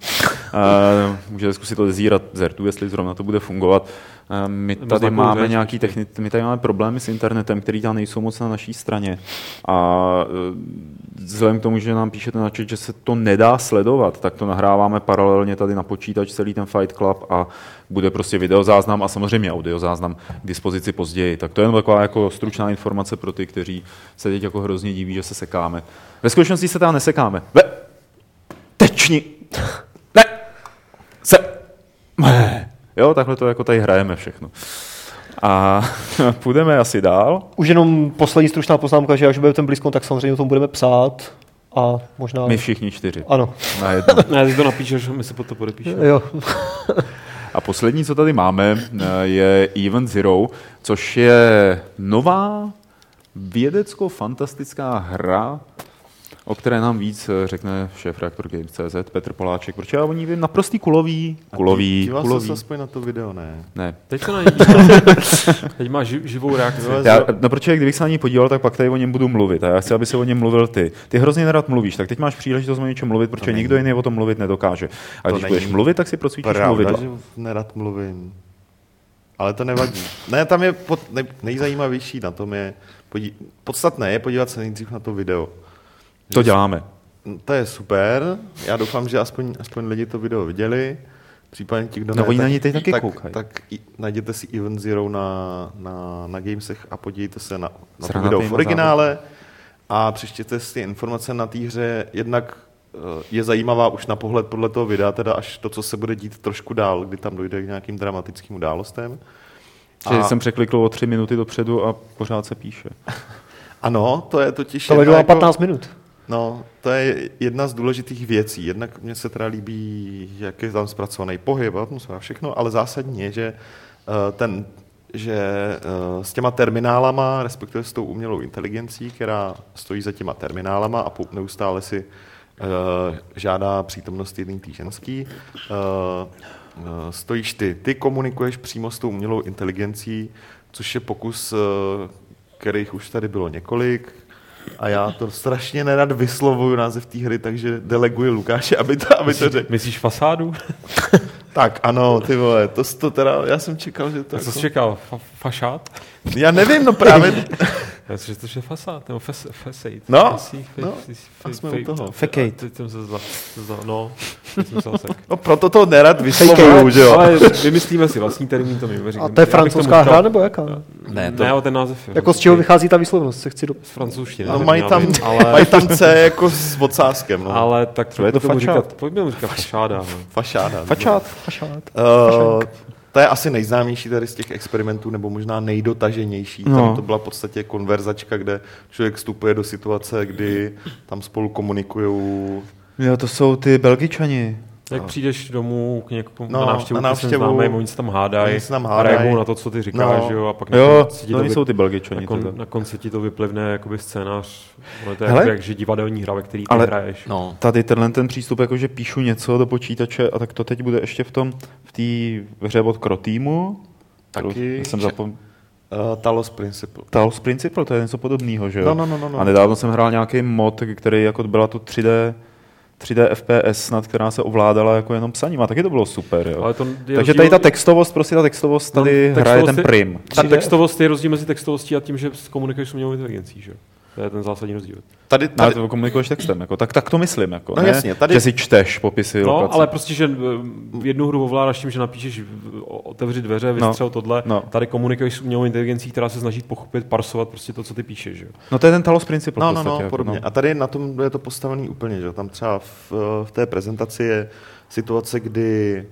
Uh, můžete zkusit odezírat zertu, jestli zrovna to bude fungovat. Uh, my tady máme nějaký techni- my tady máme problémy s internetem, který tam nejsou moc na naší straně. A uh, vzhledem k tomu, že nám píšete na chat, že se to nedá sledovat, tak to nahráváme paralelně tady na počítač celý ten Fight Club a bude prostě videozáznam a samozřejmě audiozáznam k dispozici později. Tak to je jenom taková jako stručná informace pro ty, kteří se teď jako hrozně diví, že se sekáme. Ve skutečnosti se tam nesekáme. Ve... Tečni! Ne! Se... Ne. Jo, takhle to jako tady hrajeme všechno. A půjdeme asi dál. Už jenom poslední stručná poznámka, že až bude ten BlizzCon, tak samozřejmě o tom budeme psát a možná... My všichni čtyři. Ano, Na jedno. Ne, ty to napíšeš, my se pod to podepíšeme. jo. A poslední, co tady máme, je Event Zero, což je nová vědecko-fantastická hra, o které nám víc eh, řekne šéf reaktor Games.cz Petr Poláček, protože já o ní vím naprostý kulový, kulový, Díval kulový. se aspoň na to video, ne? Ne. Teď to není. Teď má ži- živou reakci. Já, no protože kdybych se na ní podíval, tak pak tady o něm budu mluvit a já chci, aby se o něm mluvil ty. Ty hrozně nerad mluvíš, tak teď máš příležitost o něčem mluvit, protože nikdo jiný o tom mluvit nedokáže. A To když budeš mluvit, tak si procvičíš Pravda, mluvidla. že nerad mluvím. Ale to nevadí. Ne, tam je pod, nej, nejzajímavější na tom je, podí, podstatné je podívat se nejdřív na to video. To děláme. To je super, já doufám, že aspoň, aspoň lidi to video viděli. Případně ti, kdo No, ne, oni tak, na něj teď taky tak, koukají. Tak i, najděte si Event Zero na, na, na Gamesech a podívejte se na, na to video v originále a přečtěte si informace na té hře. Jednak eh, je zajímavá už na pohled podle toho videa, teda až to, co se bude dít trošku dál, kdy tam dojde k nějakým dramatickým událostem. Že A- jsem překlikl o tři minuty dopředu a pořád se píše. Ano, to je totiž... To na jako- 15 minut. No, to je jedna z důležitých věcí. Jednak mně se teda líbí, jak je tam zpracovaný pohyb, atmosféra, všechno, ale zásadní je, že eh, ten že eh, s těma terminálama, respektive s tou umělou inteligencí, která stojí za těma terminálama a neustále si eh, žádá přítomnost jedný tý ženský, eh, stojíš ty. Ty komunikuješ přímo s tou umělou inteligencí, což je pokus, kterých už tady bylo několik, a já to strašně nerad vyslovuju název té hry, takže deleguji Lukáše, aby to, aby to řekl. Myslíš fasádu? Tak ano, ty vole, to, to teda, já jsem čekal, že to... Co jsi jako- čekal? Fa- fašát? Já nevím, no právě, Já že to je fasád, nebo fes, fesejt. No, Fesí, fe, no, fe, a jsme u toho. Fekejt. Teď jsem se zda, zda, no, jsem se zasek. no proto to nerad vyslovuju, že jo. Ale vymyslíme si vlastní termín, to mi uvěří. A to je francouzská hra nebo jaká? Ne, to... ne, ale ten název je. Jako z čeho vychází ta výslovnost? Se chci do... Z francouzštiny. No mají tam, ale, mají tam C jako s odsázkem, no. ale tak Třeba je to říkat, pojďme mu říkat fašáda. No. Fašáda. no. Fačát, fašát. To je asi nejznámější tady z těch experimentů, nebo možná nejdotaženější. No. Tam to byla v podstatě konverzačka, kde člověk vstupuje do situace, kdy tam spolu komunikují Jo, to jsou ty Belgičani. Jak přijdeš domů k někomu No, na návštěvu, na návštěvu. návštěvu oni se tam hádají, Oni se tam hádají. reagují na to, co ty říkáš, No. jo, a pak Jo, konci ti to vy- nejsou ty Belgičani. na, kon, na konci ti to vyplivne jakoby scénář, ono to je Hele. jako, jak, že divadelní hra, ve který ty Ale- hraješ. No. Tady tenhle ten přístup, jako že píšu něco do počítače a tak to teď bude ještě v tom, v té hře od Krotýmu. Taky. Jsem zapomněl. Uh, Talos Principle. Talos Principle, to je něco podobného, že jo? No, no, no, no, no. A nedávno jsem hrál nějaký mod, který jako byla to 3D, 3D FPS snad, která se ovládala jako jenom psaním a taky to bylo super, jo. Ale to je Takže rozdíl- tady ta textovost, prostě ta textovost tady No, hraje textovost ten je- prim. Ta 3D. textovost je rozdíl mezi textovostí a tím, že komunikuješ s umělou inteligencí, že? To je ten zásadní rozdíl. Tady, No, tady, to komunikuješ textem, jako, tak, tak to myslím, jako, No ne? jasně, tady- že si čteš popisy No, lokace. ale prostě, že eh, jednu hru ovládáš tím, že napíšeš otevři dveře, vystřel tohle. no. Tady komunikuješ s umělou inteligencí, která se snaží pochopit, parsovat prostě to, co ty píšeš. Že? jo? No to je ten Talos Principle no, no, no, jako, podobně. A tady na tom je to postavený úplně, že jo. Tam třeba v, v té prezentaci je situace, kdy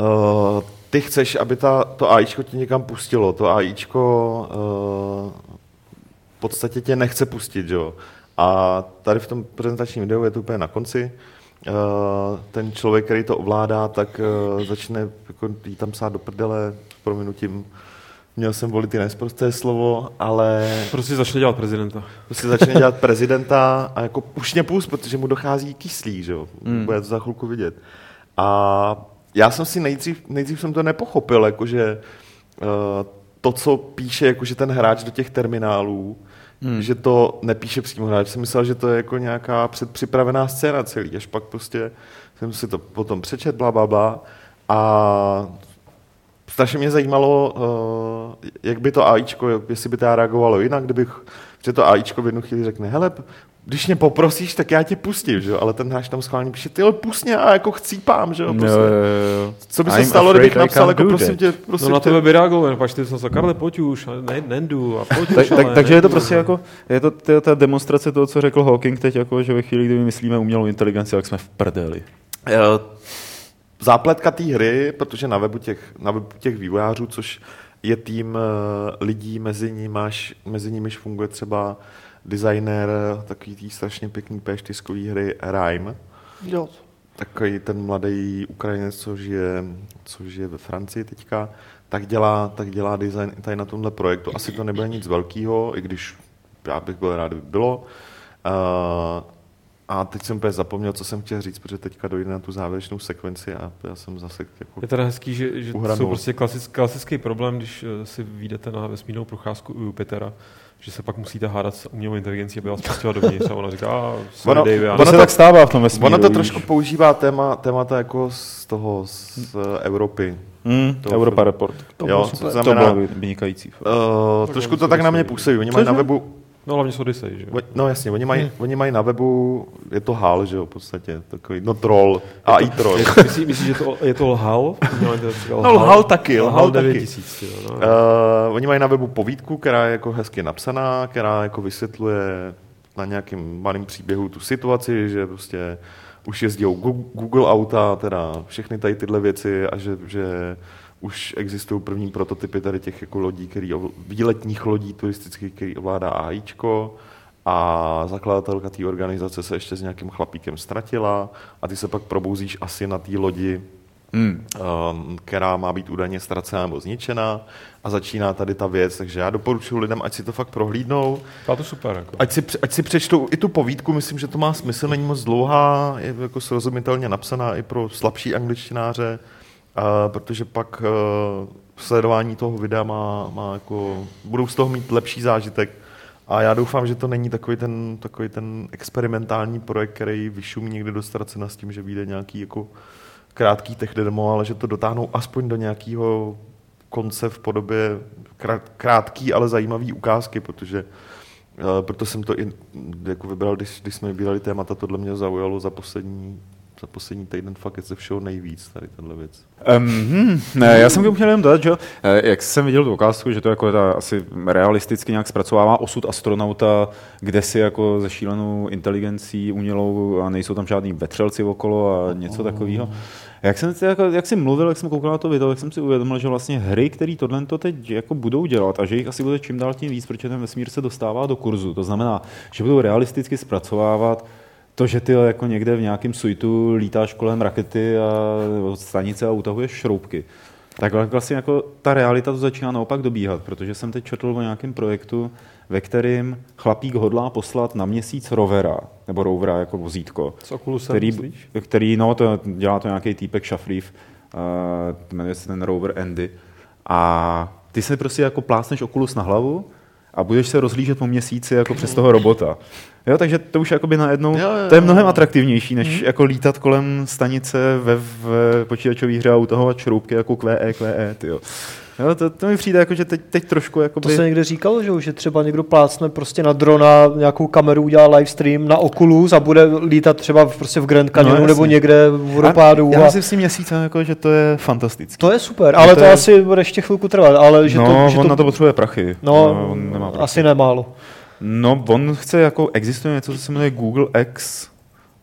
uh, ty chceš, aby ta, to AIčko tě někam pustilo. To AIčko uh, v podstatě tě nechce pustit, že jo. A tady v tom prezentačním videu je to úplně na konci. Uh, ten člověk, který to ovládá, tak uh, začne jako, jí tam psát do prdele prominutím Měl jsem volit i nesprosté slovo, ale Prostě začne dělat prezidenta. prostě začne dělat prezidenta a jako už mě půs, protože mu dochází kyslík, že jo. Hmm. Bude to za chvilku vidět. A já jsem si nejdřív, nejdřív jsem to nepochopil, jakože uh, to, co píše jakože ten hráč do těch terminálů, hmm. že to nepíše přímo hráč. Jsem myslel, že to je jako nějaká předpřipravená scéna celý, až pak prostě jsem si to potom přečet, bla, bla, bla. A strašně mě zajímalo, uh, jak by to AIčko, jestli by to reagovalo jinak, kdybych, že to AIčko v jednu chvíli řekne, hele, když mě poprosíš, tak já tě pustím, že jo? ale ten hráč tam schválně píše, ty jo, pust mě a jako chcípám, že jo? Prostě. Jo, jo, jo. Co by se I'm stalo, kdybych napsal, jako prosím tě, No prosím na tě. tebe by reagoval, pač ty jsem se, Karle, pojď už, ne, nendu a pojď Tak, už, ale tak, takže je to prostě jako, je to, je ta demonstrace toho, co řekl Hawking teď, jako, že ve chvíli, kdy vymyslíme umělou inteligenci, jak jsme v prdeli. Eh, Zápletka té hry, protože na webu těch, na webu těch vývojářů, což je tým eh, lidí, mezi nimiž, mezi nimiž funguje třeba designer takový tý strašně pěkný péštiskový hry Rhyme, Jo. takový ten mladý Ukrajinec, co žije, co žije ve Francii teďka, tak dělá, tak dělá design tady na tomhle projektu. Asi to nebude nic velkého, i když já bych byl rád, kdyby bylo. Uh, a teď jsem úplně zapomněl, co jsem chtěl říct, protože teďka dojde na tu závěrečnou sekvenci a já jsem zase jako... Je teda hezký, že, že to Uhranul. jsou prostě klasis, klasický problém, když eh, si vyjdete na vesmírnou procházku u Jupitera, že se pak musíte hádat s umělou inteligencí, aby vás pustila dovnitř a ona říká, a sorry Ono- Dave, To ono se to- tak stává v tom vesmíru. Ono to víš. trošku používá téma, témata jako z toho, z uh, Evropy. Mm, toho Europa filmu. Report. To jo, bylo super. To znamená, bylo vynikající. uh, trošku to tak na mě působí. Oni mají na webu, No hlavně s Odyssey, že jo. No jasně, oni mají, oni mají na webu, je to HAL, že jo, v podstatě, takový, no troll, AI troll. Je- Myslíš, myslíš, že to, je to lhal? No lhal taky, lhal lhal taky. 9000, jo, no. Uh, oni mají na webu povídku, která je jako hezky napsaná, která jako vysvětluje na nějakým malým příběhu tu situaci, že prostě už jezdí Google, Google auta, teda všechny tady tyhle věci a že, že už existují první prototypy tady těch jako lodí, který, výletních lodí turistických, který ovládá AIčko a zakladatelka té organizace se ještě s nějakým chlapíkem ztratila a ty se pak probouzíš asi na té lodi, Mm. um, která má být údajně ztracená nebo zničená a začíná tady ta věc, takže já doporučuji lidem, ať si to fakt prohlídnou, Byla to super, jako. ať si, ať si přečtou i tu povídku, myslím, že to má smysl, není moc dlouhá, je jako srozumitelně napsaná i pro slabší angličtináře, uh, protože pak uh, sledování toho videa má, má jako, budou z toho mít lepší zážitek. A já doufám, že to není takový ten, takový ten experimentální projekt, který vyšumí někde do ztracena s tím, že vyjde nějaký jako krátký tech demo, ale že to dotáhnou aspoň do nějakého konce v podobě krát, krátký, ale zajímavý ukázky, protože uh, proto jsem to i jako vybral, když, když jsme vybírali témata, tohle mě zaujalo za poslední, za poslední týden fakt ze všeho nejvíc, tady tenhle věc. Um, ne, já jsem k chtěl jenom dodat, že eh, jak jsem viděl tu ukázku, že to jako ta asi realisticky nějak zpracovává osud astronauta, kde si jako ze šílenou inteligencí umělou a nejsou tam žádný vetřelci okolo a něco takového. Jak jsem jako, jak jsem mluvil, jak jsem koukal na to video, tak jsem si uvědomil, že vlastně hry, které tohle to teď jako budou dělat a že jich asi bude čím dál tím víc, protože ten vesmír se dostává do kurzu. To znamená, že budou realisticky zpracovávat to, že ty jako někde v nějakém suitu lítáš kolem rakety a od stanice a utahuješ šroubky. Tak vlastně jako ta realita to začíná naopak dobíhat, protože jsem teď četl o nějakém projektu, ve kterém chlapík hodlá poslat na měsíc rovera, nebo rovera jako vozítko. S Oculusem, který, myslíš? který, no, to dělá to nějaký týpek Šafrýv, uh, jmenuje se ten rover Andy. A ty se prostě jako plásneš Oculus na hlavu a budeš se rozhlížet po měsíci jako přes toho robota. Jo, takže to už jakoby najednou, Jo, jo, to je mnohem atraktivnější, než jako lítat kolem stanice ve, v počítačové hře a utahovat šroubky jako QE, QE, tyjo. Jo, to, to mi přijde jako, že teď, teď trošku To jakoby... se někde říkalo, že, už, že třeba někdo plácne prostě na drona, nějakou kameru udělá livestream na Oculus a bude lítat třeba v- prostě v Grand Canyonu No, nebo někde v vodopádu. Já A, si s tím měsícem, jako, že to je fantastický. to je super, ale to to, je- asi bude ještě chvilku trvat, ale že no, to, že on to, na to potřebuje prachy. no, on nemá prachy. asi nemálo. No, on chce jako, existuje něco, co se jmenuje Google X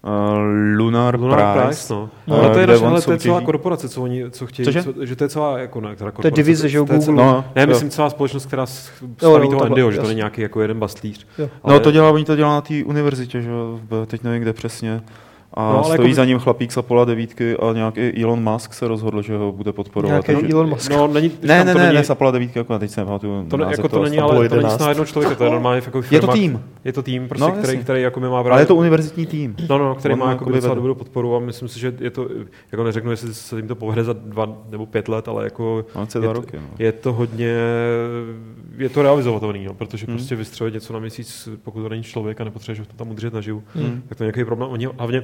uh, Lunar, Lunar Prize. Prize, no. No, ale to je, ale to je celá korporace, co oni co chtějí, Cože? co, že to je celá, jako ne, teda To je divize, že Google. celá- No, ne, jo. myslím celá společnost, která Jo, staví jo, toho Andyho, že to není nějaký jako jeden bastlíř. Jo. No, to dělá, oni to dělá na té univerzitě, že teď nevím, kde přesně. A No, no, ale stojí jako- za ním chlapík z Apollo 9 a nějaký Elon Musk se rozhodl, že ho bude podporovat. Nějaký takže- Elon Musk. No, není, Ne, ne, to ne, není, ne, z Apollo 9, jako teď se nepamatuju. to, název jako to toho není, ale to není 11. na jednoho člověka, to je normálně jako Je to firma- tým. Je to tým, prostě, No, který, jasně. který jako my má Ale je to univerzitní tým. No, no, který On má jako docela dobrou podporu a myslím si, že je to, jako neřeknu, jestli se jim to povede za dva nebo pět let, ale jako No, je, dva to, roky. No. je to hodně, je to realizovatelný, no, protože Hmm. prostě vystřelit něco na měsíc, pokud to není člověk a nepotřebuješ ho tam udržet naživu, Hmm. tak to je nějaký problém. Oni hlavně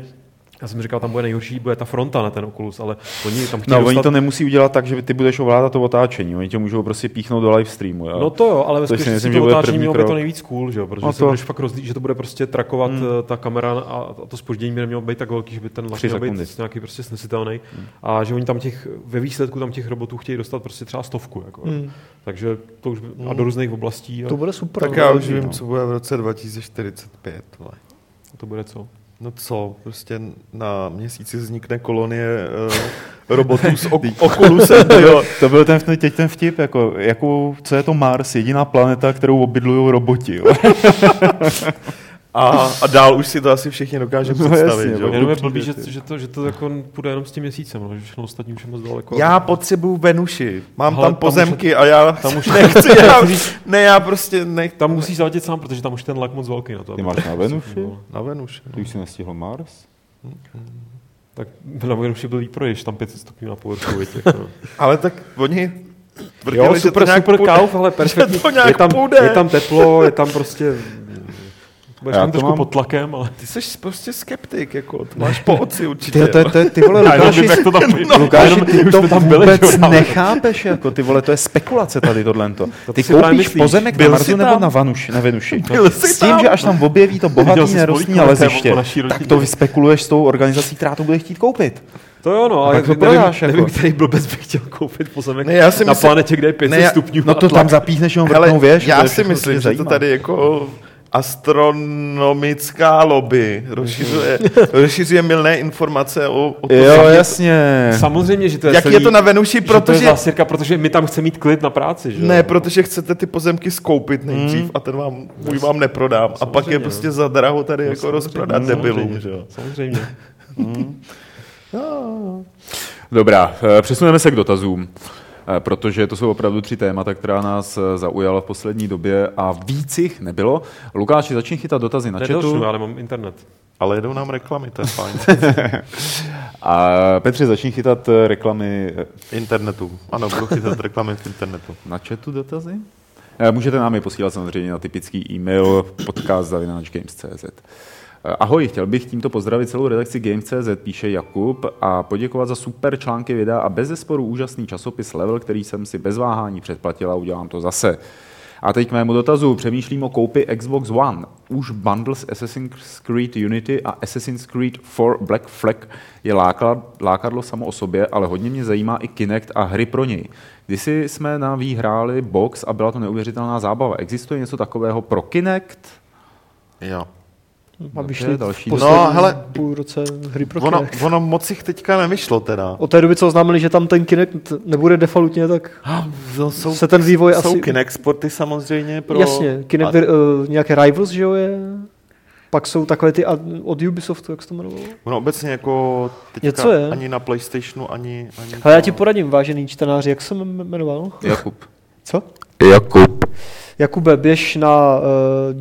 já jsem říkal, tam bude nejhorší, bude ta fronta na ten Oculus, ale oni tam chtějí No, dostat... oni to nemusí udělat tak, že ty budeš ovládat to otáčení. Oni tě můžou prostě píchnout do live streamu. Jo? No to jo, ale ve skutečnosti myslím, to otáčení mělo by to nejvíc cool, že jo? protože No no to... budeš fakt rozlí, že to bude prostě trakovat Hmm. hmm. ta kamera a, a to spoždění by nemělo být tak velký, že by ten Tři měl být sekundy. nějaký prostě snesitelný a že oni tam těch, ve výsledku tam těch robotů chtějí dostat prostě třeba stovku, jako. Hmm. takže to už, a do různých oblastí a To bude super. Tak no. já už no. vím, co bude v roce 2045. Vole. to bude co? No co, prostě na měsíci vznikne kolonie uh, robotů s ok- Oculusem. To jo. byl, to byl ten, vtip- teď ten vtip, jako, jakou, co je to Mars, jediná planeta, kterou obydlují roboti. Jo? A, a dál už si to asi všichni dokážeme No představit. jasně, že jo? no. Jenom je blbý, že, že, to, že to jako půjde jenom s tím měsícem, no, že všechno ostatní už je moc daleko. Já potřebuju Venuši. Mám Hele, tam tam pozemky a já tam už- nechci. Já, ne, já prostě nech... Tam musíš zaletět sám, protože tam už ten lag moc velký na to. Ty máš na Venuši? Na Venuši. Ty už si nestihl Mars? Tak na Venuši byl výproj, když tam 500 stupňů na povrchu. jako, no. Ale tak oni tvrdili, Jo, že super, to nějak super kauf, ale perfektní. to je, tam, půjde. je tam teplo, je tam prostě... Budeš Já tam to trošku mám- pod tlakem, ale... Ty jsi prostě skeptik, jako, to máš po oci určitě. Ty, to, to, ty vole, Lukáši, jak to tam no, Lukáši, jenom ty to tam byli, vůbec ale- nechápeš, jako ty vole, to je spekulace tady tohleto. To Ty si právě koupíš myslíš. pozemek Byl na Marsu nebo na, Vanuši, na Venuši. S tím, tam? že až tam objeví to bohatý nerostní naleziště, po naší tak to vyspekuluješ s tou organizací, která to bude chtít koupit. To jo, no, A ale to nevím, jako. nevím, který blbec by chtěl koupit pozemek Ne, já si na myslím- planetě, kde je 500 Ne, stupňů. No to tam zapíchneš jenom vrtnou věž. já to si myslím, že to tady jako astronomická lobby rozšiřuje, rozšiřuje milné informace o, o tom, Jo, jak, jasně. Samozřejmě, že to je jak celý, je to na Venuši, že to je protože... zástěrka, protože my tam chceme mít klid na práci, že jo? Ne, protože chcete ty pozemky skoupit nejdřív a ten vám, můj vám neprodám. A pak je Samozřejmě, prostě za draho tady jako Samozřejmě, rozprodat samozřejmě, debilům, že jo. Samozřejmě. Dobrá, eh, přesuneme se k dotazům, protože to jsou opravdu tři témata, která nás eh, zaujala v poslední době a víc jich nebylo. Lukáši, začni chytat dotazy na Nedošlu, chatu. já nemám internet. Ale jedou nám reklamy, to je fajn. A Petře, začni chytat eh, reklamy eh, internetu. Ano, budu chytat reklamy v internetu. na chatu dotazy. Eh, Můžete nám je posílat samozřejmě na typický e-mail podcast.games.cz. Ahoj, chtěl bych tímto pozdravit celou redakci Games.cz, píše Jakub, a poděkovat za super články videa a bez zesporu úžasný časopis Level, který jsem si bez váhání předplatil a udělám to zase. A teď k mému dotazu. Přemýšlím o koupi Xbox One. Už bundles Assassin's Creed Unity a Assassin's Creed 4 Black Flag je lákadlo samo o sobě, ale hodně mě zajímá i Kinect a hry pro něj. Kdysi jsme na Wii hráli box a byla to neuvěřitelná zábava. Existuje něco takového pro Kinect? Jo. A to vyšly je další v No, hele, půl roce hry pro Ono, Kinect. ono moc jich teďka nevyšlo teda. Od té doby, co oznámili, že tam ten Kinect nebude defaultně, tak No, jsou, se ten vývoj jsou asi... Kinect sporty samozřejmě pro... Jasně, Kinect, a, uh, nějaké Rivals, že jo, je... Pak jsou takové ty ad- od Ubisoftu, jak se to jmenovalo? ono obecně jako teďka Něco je. ani na Playstationu, ani... ani Ale já ti poradím, vážený čtenáři, jak se jmen- jmenoval? Jakub. Co? Jakub. Jakube, běž na uh,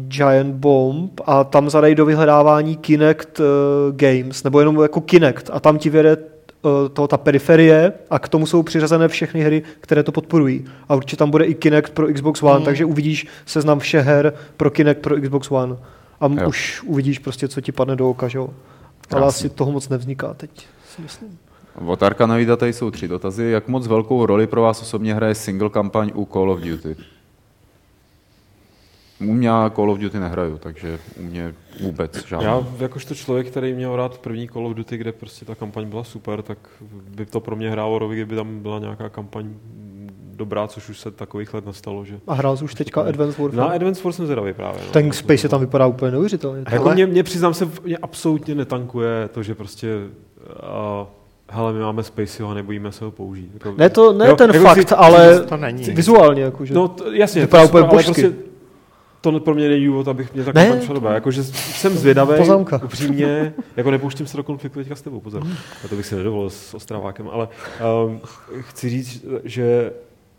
Giant Bomb a tam zadej do vyhledávání Kinect uh, Games, nebo jenom jako Kinect a tam ti vyjede uh, to, ta periferie a k tomu jsou přiřazené všechny hry, které to podporují. A určitě tam bude i Kinect pro Xbox One, Hmm. takže uvidíš seznam všech her pro Kinect pro Xbox One. A Jo. už uvidíš prostě, co ti padne do oka, že jo. Ale asi toho moc nevzniká teď, si myslím. Od Vida tady jsou tři dotazy. Jak moc velkou roli pro vás osobně hraje single kampaň u Call of Duty? U mě já Call of Duty nehraju, takže u mě vůbec žádný. Já jakožto člověk, který měl rád první Call of Duty, kde prostě ta kampaň byla super, tak by to pro mě hrálo roli, kdyby tam byla nějaká kampaň dobrá, což už se takových let nastalo, že... A hrál jsi už teďka Advanced Warfare? Na Advance Wars jsem zvědavý právě. No. Ten Space tam vypadá úplně neuvěřitelně. Jako Hele. mě, mě, přiznám se, mě absolutně netankuje to, že prostě uh, hele, my máme Spaceyho a nebojíme se ho použít. Jako, Ne, to, ne jo, ten jako fakt, si- ale to není. vizuálně. Jakože. No, to, jasně, Vypadá to je super, úplně ale prostě, to pro mě není důvod, abych mě tak Ne. kampaň šla dobrá. Jakože jsem zvědavý, upřímně, jako nepouštím se do konfliktu teďka s tebou, pozor. A to bych si nedovolil s Ostravákem, ale um, chci říct, že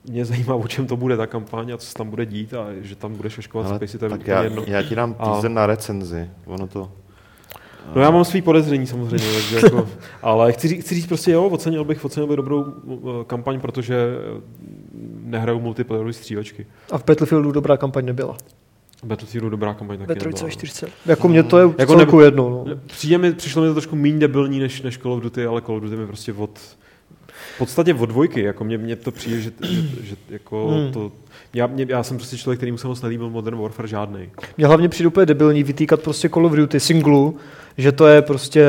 mě zajímá, o čem to bude ta kampaň a co se tam bude dít a že tam bude šeškovat Ale Spacey, to je tak já, jedno. já ti dám A- teaser na recenzi. Ono to... No já mám svý podezření samozřejmě, takže jako, ale chci říct, chci říct prostě jo, ocenil bych, ocenil bych dobrou uh, kampaň, protože nehraju multiplayerové střílečky. A v Battlefieldu dobrá kampaň nebyla. Battlefieldu dobrá kampaň taky Ve trojce nebyla, ve no. čtyřce. Jako mě to je Jako jako celku jedno. No. Přijde mi, přišlo mi to trošku méně debilní než, než Call of Duty, ale Call of Duty mi prostě od v podstatě od dvojky, jako mě, mě to přijde, že, že, že jako Hmm. to, já, mě, já jsem prostě člověk, který mu se moc nelíbil Modern Warfare žádný. Mě hlavně přijde úplně debilní vytýkat prostě Call of Duty singlu, že to je prostě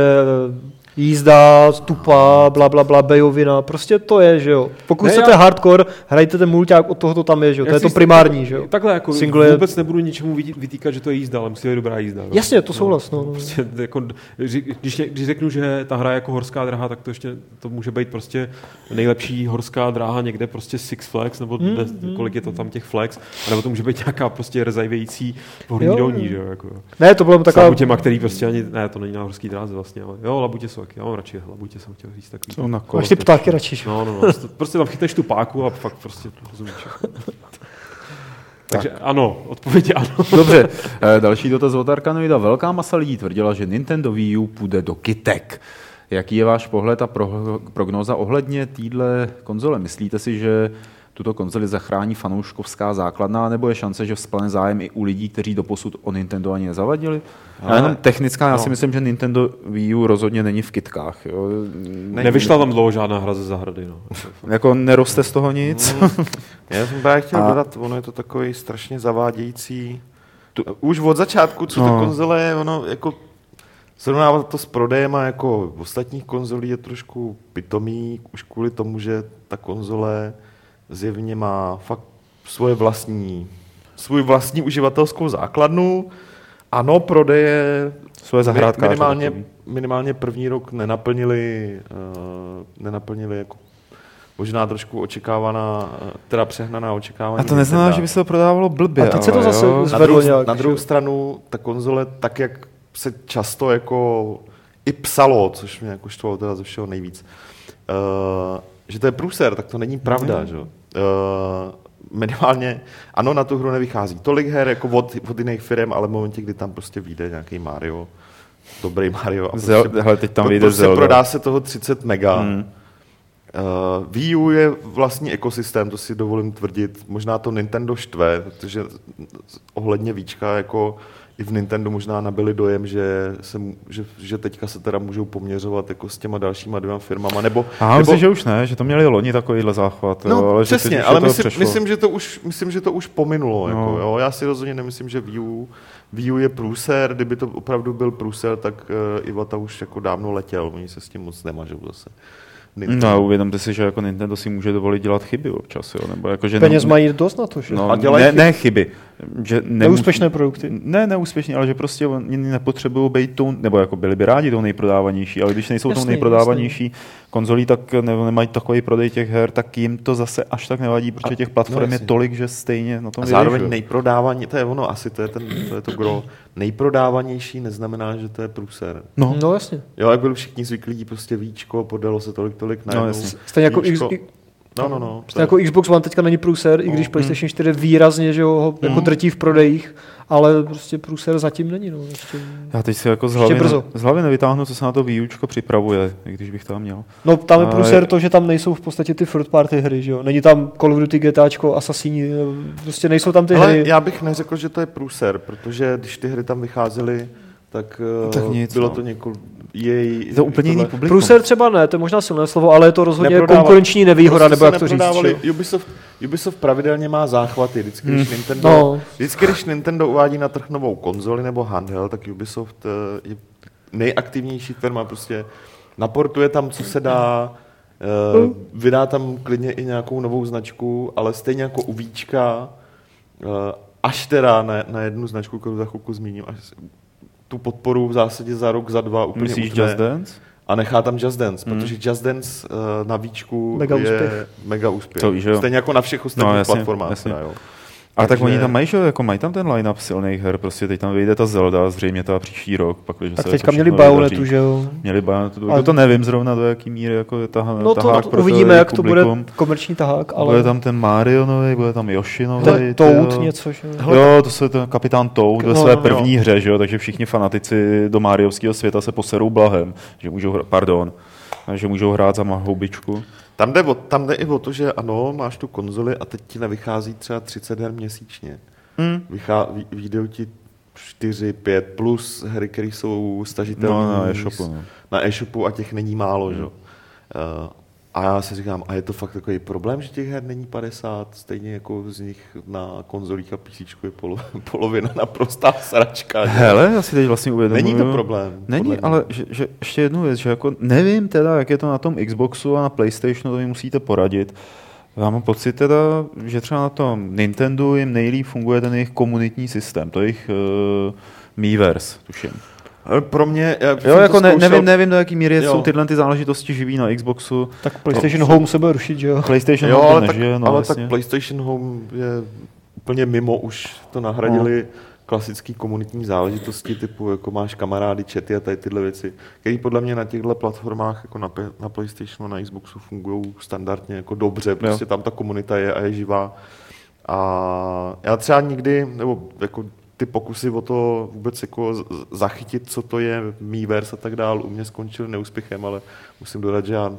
jízda, tupá, bla, bla, bla, bejovina, prostě to je, že jo. Pokud Ne, chcete já- hardcore, hrajte ten mulťák, od toho to tam je, že jo, to Já je to primární, že jo. Takhle jako Single je- vůbec nebudu ničemu vytýkat, že to je jízda, ale musí to být dobrá jízda. jo. Jasně, to souhlas, no, no. Prostě jako, když, když, řeknu, že ta hra je jako horská dráha, tak to ještě to může být prostě nejlepší horská dráha někde prostě Six Flags, nebo mm, hmm. kolik je to tam těch flags, nebo to může být nějaká prostě rezajvějící horní dolní, že jo, jako. Ne, to bylo S taková... labutěma, který prostě ani, ne, to není na horský dráze vlastně, ale jo, labutě jsou taky, já mám radši labutě, jsem chtěl říct takový. Jsou na kole. Máš ty ptáky radši. No, no, no, prostě- prostě tam chytneš tu páku a fakt prostě rozumíš. Takže ano, odpověď je ano. Dobře, eh, další dotaz od Arkanoida. Velká masa lidí tvrdila, že Nintendo Wii U půjde do kytek. Jaký je váš pohled a pro, prognóza ohledně téhle konzole? Myslíte si, že tuto konzoli zachrání fanouškovská základna, nebo je šance, že vzplane zájem i u lidí, kteří doposud o Nintendo ani nezavadili? Ale jenom technická, já no. si myslím, že Nintendo Wii U rozhodně není v kytkách. Jo. Nevyšla tam dlouho žádná hra ze zahrady, no. Jako neroste z toho nic. Já jsem právě chtěl A- dodat, ono je to takový strašně zavádějící. Tu, už od začátku, co No. no. ta konzole je, ono jako srovnávat to s prodejem a jako ostatních konzolí je trošku pitomý, už kvůli tomu, že ta konzole zjevně má fakt svoje vlastní, svůj vlastní uživatelskou základnu. Ano, prodeje Svoje zahrádkáře. minimálně, minimálně první rok nenaplnili, uh, nenaplnili jako možná trošku očekávaná, eh, teda přehnaná očekávání. A to neznamená, že by se to prodávalo blbě. A teď se to zase jo. z- na zvedlo druhou, nějak, na druhou že? stranu ta konzole, tak jak se často jako i psalo, což mě jako štvalo teda ze všeho nejvíc, uh, že to je průser, tak to není pravda, Mm. že? Uh, minimálně, ano, na tu hru nevychází tolik her jako od, od jiných firm, ale v momentě, kdy tam prostě vyjde nějaký Mario, dobrý Mario, a Zel- prostě, hele, teď tam vyjde prostě Zelda. prodá se toho 30 mega, Hmm. Uh, Wii U je vlastní ekosystém, to si dovolím tvrdit. Možná to Nintendo štve, protože ohledně víčka jako i v Nintendo možná nabili dojem, že, se, že, že teďka se teda můžou poměřovat jako s těma dalšíma dvěma firmama, nebo, A nebo myslím, že už ne, že to měli loni takovýhle záchvat. No, jo, ale že přesně, teď už ale to myslím, přešlo. myslím, že to už, myslím, že to už pominulo. No. Jako, jo? Já si rozhodně nemyslím, že Wii U, Wii U je průser. Kdyby to opravdu byl průser, tak uh, Iwata už jako dávno letěl. Oni se s tím moc nemažou zase. Nintendo. No, uvědomte si, že jako Nintendo si může dovolit dělat chyby občas, jo? nebo jako, že Peněz ne, mají dost na to, že? no, A dělají ne, chyby. ne, chyby. Že nemus- Neúspěšné produkty. Ne, neúspěšně, ale že prostě oni nepotřebují být tou, nebo jako byli by rádi tou nejprodávanější, ale když nejsou tou Jasný, nejprodávanější konzolí, tak ne, nemají takový prodej těch her, tak jim to zase až tak nevadí, protože těch platform no je tolik, že stejně na tom A zároveň vyjdeš, jo. nejprodávaní, to je ono, asi to je, ten, to je to gro. Nejprodávanější neznamená, že to je průser. No, No jasně. Jo, jak byli všichni zvyklí, prostě víčko, podalo se tolik, tolik najednou. jasně. Stejně jako, X, No, no, no. stejně jako Xbox One teďka není průser, i když No. PlayStation 4 výrazně že jo, ho jako Mm. drtí v prodejích, ale prostě průser zatím není. No. Ještě... já teď si jako z hlavy, brzo. z hlavy nevytáhnu, co se na to výučko připravuje, i když bych to tam měl. No tam je Ale- průser to, že tam nejsou v podstatě ty third party hry, že jo. Není tam Call of Duty, GTAčko, Assassini, prostě nejsou tam ty Ale hry. já bych neřekl, že to je průser, protože když ty hry tam vycházely, tak, eh, Tak nic, bylo no. to několik... Jej, Je to úplně jiný publikum. Průser třeba ne, to je možná silné slovo, ale je to rozhodně Neprodává- konkurenční nevýhoda, Prostě nebo jak to říct. Ubisoft, Ubisoft pravidelně má záchvaty. Vždycky, když, Nintendo, No. vždycky, když Nintendo uvádí na trh novou konzoli nebo handheld, tak Ubisoft eh, je nejaktivnější firma. Prostě naportuje tam, co se dá, Hmm. eh, vydá tam klidně i nějakou novou značku, ale stejně jako u Víčka, eh, až teda na, na jednu značku, kterou za chvilku zmíním, až tu podporu v zásadě za rok, za dva úplně Myslíš utne. Just Dance? A nechá tam Just Dance, Hmm. protože Just Dance uh, na víčku Mega je úspěch. mega úspěch. To víš. Stejně jako na všech ostatních No, jasně, platformách. jasně. Teda, jo. A tak Takže- oni tam mají, že jako mají tam ten line-up silných her, prostě teď tam vyjde ta Zelda, zřejmě ta příští rok, pak, když Tak se teďka jako měli vydaří. že jo? Měli Bayonetu, Ale- to nevím zrovna do jaký míry jako je taha, No to, tahák to pro uvidíme, jak to publikum. bude komerční tahák, Ale... Bude tam ten Mario nový, bude tam Yoshi nový. to, Toad něco, že jo? Jo, to se ten kapitán Toad ve No, své no, první hře, že jo, takže všichni fanatici do Mariovského světa se poserou blahem, že můžou, hrát, pardon, že můžou hrát za houbičku. Tam jde, o, tam jde i o to, že ano, máš tu konzoli a teď ti nevychází třeba 30 her měsíčně. Hmm. Vychá, vy- vyjdou ti 4, 5 plus hry, které jsou stažitelné No, na e-shopu, no. na e-shopu a těch není málo. Že? Uh, a já si říkám, a je to fakt takový problém, že těch her není 50, stejně jako z nich na konzolích a PC je polo, polovina naprostá sračka. že? Hele, já si teď vlastně uvědomuji. Není to problém, Není, ale že, že, ještě jednu věc, že jako nevím teda, jak je to na tom Xboxu a na Playstationu, to mi musíte poradit. Já mám pocit teda, že třeba na tom Nintendo jim nejlíp funguje ten jejich komunitní systém, to jejich uh, Miiverse, tuším. Pro mě, já Jo, jako ne, zkoušel- nevím, nevím, do jaký míry Jo. jsou tyhle ty záležitosti živý na Xboxu. Tak PlayStation Home se bude rušit, že jo? PlayStation Jo, jo, ale, tak, nežije, no, ale tak PlayStation Home je úplně mimo, už to nahradili No. klasické komunitní záležitosti typu, jako máš kamarády, chaty a tady tyhle věci, které podle mě na těchto platformách, jako na, na PlayStationu a na Xboxu fungují standardně jako dobře, prostě tam ta komunita je a je živá. A já třeba nikdy, nebo jako ty pokusy o to vůbec jako zachytit, co to je Miiverse a tak dál, u mě skončily neúspěchem, ale musím dodat, že já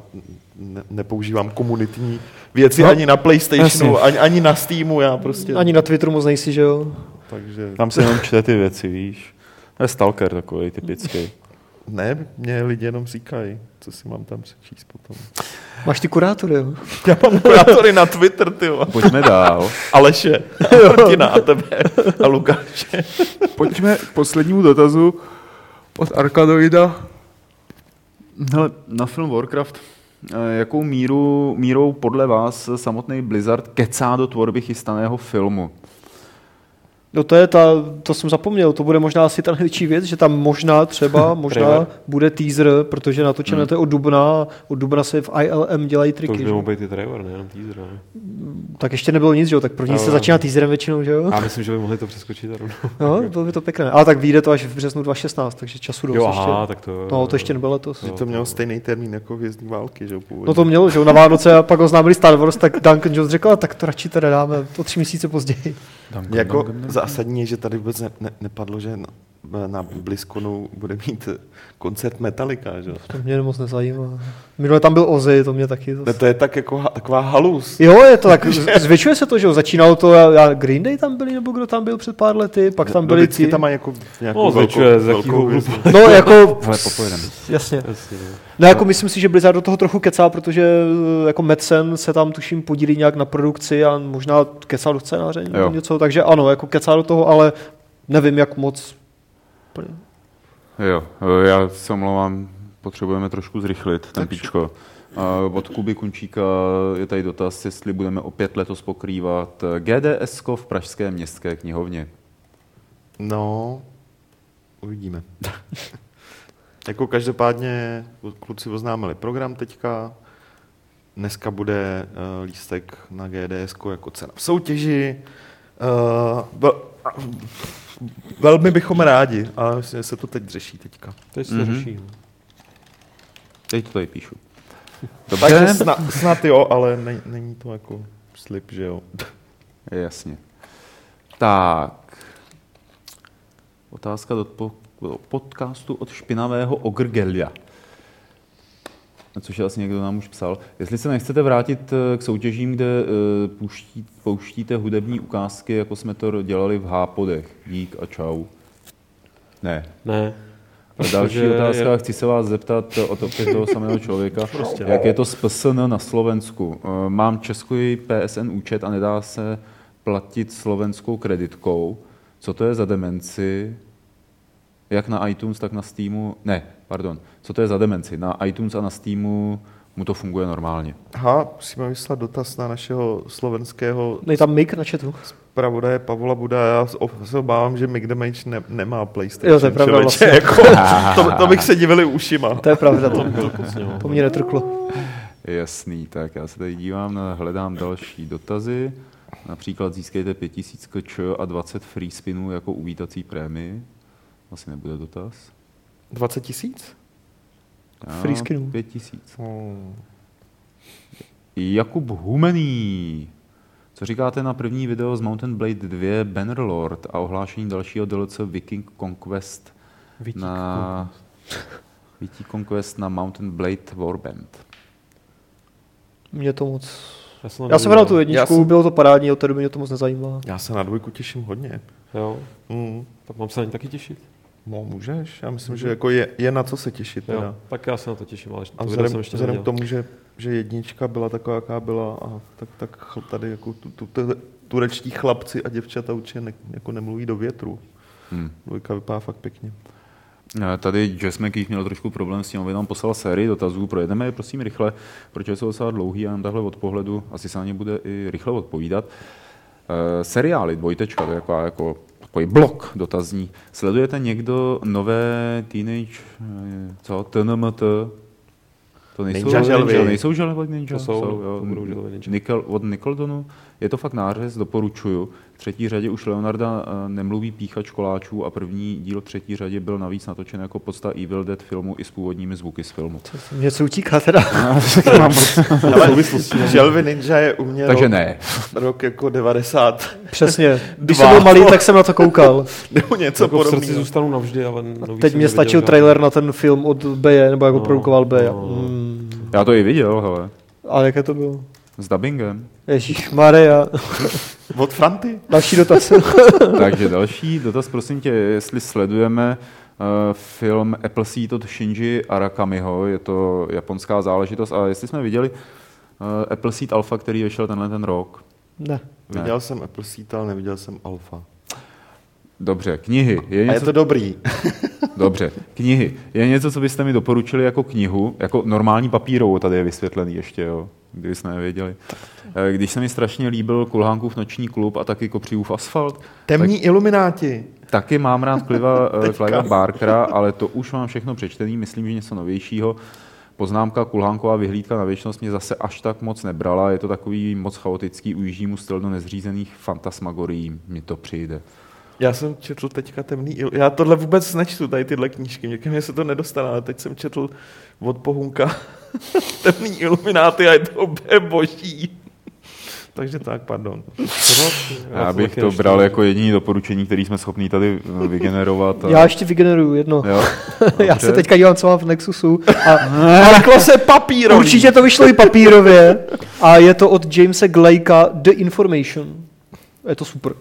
ne, nepoužívám komunitní věci No, ani na PlayStationu, ani, ani na Steamu, já prostě... Ani na Twitteru moc nejsi, že jo? Takže... Tam se jenom čte ty věci, víš. To je stalker takový typický. Ne, mě lidi jenom říkají, co si mám tam přečíst potom. Máš ty kurátory, jo? Já mám kurátory na Twitter, ty Pojďme dál. Aleše, Martina a tebe a Lukáše. Pojďme k poslednímu dotazu od Arkadoida. Hele, na film Warcraft, eh, jakou míru, mírou podle vás samotný Blizzard kecá do tvorby chystaného filmu? No to je ta, to jsem zapomněl, to bude možná asi ta největší věc, že tam možná třeba, možná bude teaser, protože natočené Hmm. to je od Dubna, od Dubna se v ILM dělají To už triky, by být i trailer, ne? Jenom teaser, ne? Tak ještě nebylo nic, že jo, tak první se Ale- začíná teaserem většinou, že jo? Já myslím, že by mohli to přeskočit a rovnou. No, bylo by to pěkné. Ale tak vyjde to až v březnu 2016, takže času dost Jo, ještě. aha, tak to... No, to ještě nebylo letos. Že to mělo stejný termín jako Hvězdní války, že jo, původně. No to mělo, že jo, na Vánoce a pak oznámili Star Wars, tak Duncan Jones řekl, "A tak to radši teda dáme to tři měsíce později. Jako zásadní je, že tady vůbec ne, ne, nepadlo, že na, BlizzConu bude mít koncert Metallica, že jo. To mě moc nezajímá. Minule tam byl Ozzy, to mě taky... Ne, Zase... to je tak jako ha, taková halus. Jo, je to tak, zvětšuje se to, že jo, začínalo to, já, Green Day tam byli, nebo kdo tam byl před pár lety, pak tam No, byli ti... tam mají jako nějakou No, velkou, velkou hvězdu. No, jako, popojedeme. jasně. Jasně, no. Jako myslím si, že Blizzard do toho trochu kecá, protože eh, jako Medsen se tam tuším podílí nějak na produkci a možná kecá do scénáře něco, takže ano, jako kecá do toho, ale nevím, jak moc. Jo, eh, já se omlouvám, potřebujeme trošku zrychlit ten Tak píčko. A Od Kuby Kunčíka je tady dotaz, jestli budeme opět letos pokrývat GDS v Pražské městské knihovně. No, uvidíme. jako každopádně kluci oznámili program teďka. Dneska bude uh, lístek na GDS jako cena v soutěži. Uh, vel, velmi bychom rádi, ale myslím, že se to teď řeší teďka. Teď se Mhm. to řeší. no. Teď to tady píšu. Takže Dobře, snad, snad jo, ale ne, není to jako slib, že jo. jasně. Tak. Otázka do podcastu od špinavého Ogrgelia. Což asi někdo nám už psal. Jestli se nechcete vrátit eh, k soutěžím, kde eh, pouští, pouštíte hudební ukázky, jako jsme to dělali v Hápodech. Dík a čau. Ne. Ne. A další Protože otázka, je- chci se vás zeptat eh, od opět toho samého člověka, Prostě. jak je to s PSN na Slovensku. Mám český PSN účet a nedá se platit slovenskou kreditkou. Co to je za demenci? Jak na iTunes, tak na Steamu? Ne, pardon. Co to je za demenci? Na iTunes a na Steamu mu to funguje normálně. Aha, musíme vyslat dotaz na našeho slovenského Nej tam Mik na chatu. zpravodaje Pavla Buda. Já se obávám, že Mick Damage ne, nemá PlayStation. Jo, to je pravda člověče, vlastně. Jako, to, to, bych se divili ušima. To je pravda, to, no. to mě netrklo. Jasný, tak já se tady dívám, hledám další dotazy. Například získejte 5000 kč a 20 free spinů jako uvítací prémii. Asi nebude dotaz. 20 tisíc? Já, Free skinů. 5000. Hmm. Jakub Humený. Co říkáte na první video z Mountain Blade 2 Bannerlord a ohlášení dalšího DLC Viking Conquest Viking na Viking Conquest na Mountain Blade Warband? Mě to moc... Já jsem, Já jsem hrál tu jedničku, jsem- bylo to parádní, od té doby mě to moc nezajímá. Já se na dvojku těším hodně. Jo, Hmm. tak mám se na ní taky těšit. No, můžeš. Já myslím, že jako je, je na co se těšit. Teda. Jo, tak já se na to těším, ale A to video jsem vzhledem, ještě vzhledem k tomu, že, že jednička byla taková, jaká byla, a tak, tak tady jako tu, tu, tu, turečtí chlapci a děvčata určitě ne, jako nemluví do větru. Hmm. Dvojka vypadá fakt pěkně. Eh, Tady Jess McKeith měl trošku problém s tím, aby nám poslal sérii dotazů. Projedeme je prosím rychle, protože jsou docela dlouhý a nám takhle od pohledu asi se na ně bude i rychle odpovídat. E, seriály, dvojtečka, to je jako, jako takový blok dotazní. Sledujete někdo nové teenage, eh, co, TNMT? To nejsou Ninja želvy. Nejsou želvy ninja? To jsou, jo. to budou želvy ninja. Nickel, od Nickeldonu. Je to fakt nářez, doporučuju. V třetí řadě už Leonarda eh, nemluví píchač koláčů a první díl v třetí řadě byl navíc natočen jako podsta Evil Dead filmu i s původními zvuky z filmu. Něco utíká teda. Ale Želvy Ninja je u mě Takže rok, ne. rok jako 90 Přesně. Když jsem byl malý, tak jsem na to koukal. nebo něco jako v srdci podobného. zůstanu navždy, ale nový Teď mě stačil žádný. trailer na ten film od Beje, nebo jako No, produkoval Beje. no. Mm. Já to i viděl, hele. A jaké to bylo? S dubbingem. Ježíš Maria. Od Franty? Další dotaz. Takže další dotaz, prosím tě, jestli sledujeme uh, film Apple Seed od Shinji Arakamiho, je to japonská záležitost, a jestli jsme viděli uh, Apple Seed Alpha, který vyšel tenhle ten rok. ne. Ne. Viděl jsem Apple Seed, ale neviděl jsem Alfa. Dobře, knihy. Je A je něco, to dobrý. Dobře, knihy. Je něco, co byste mi doporučili jako knihu, jako normální papírovou, tady je vysvětlený ještě, jo, kdyby jsme nevěděli. Eh, Když se mi strašně líbil Kulhánkův noční klub a taky Kopřivův asfalt, Temní ilumináti. taky mám rád Cliva, eh. Cliva Barkera, ale to už mám všechno přečtený, myslím, že něco novějšího. Poznámka Kulhánková vyhlídka na věčnost mě zase až tak moc nebrala, je to takový moc chaotický, ujíždí mu styl do nezřízených fantasmagorií, mi to přijde. Já jsem četl teďka temný il... Já tohle vůbec nečtu, tady tyhle knížky. Někde mě se to nedostane, ale teď jsem četl od Pohunka temný ilumináty a je to boží. Takže tak, pardon. Já bych to bral jako jediný doporučení, který jsme schopni tady eh, vygenerovat. a- Já ještě vygeneruju jedno. Jo, Já se teďka dívám, co mám v Nexusu. A Ale klase papírový. určitě to vyšlo i papírově. A je to od Jamesa Glakea The Information. Je to super.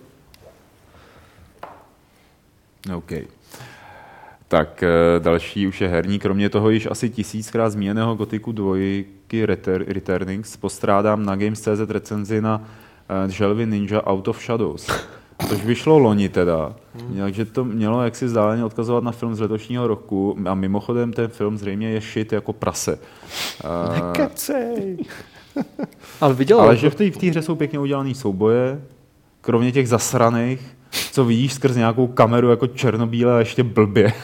OK. Tak eh, další už je herní, kromě toho již asi tisíckrát zmíněného Gotiku dvojky Retur- Returnings postrádám na Games.cz recenzi na uh, želvy Ninja Out of Shadows. Což vyšlo loni teda, takže to mělo jaksi zdáleně odkazovat na film z letošního roku a mimochodem ten film zřejmě je shit jako prase. Eh, Kecej. Ale viděl ale že v té v té hře jsou pěkně udělané souboje, kromě těch zasraných, co vidíš skrz nějakou kameru jako černobíle a ještě blbě.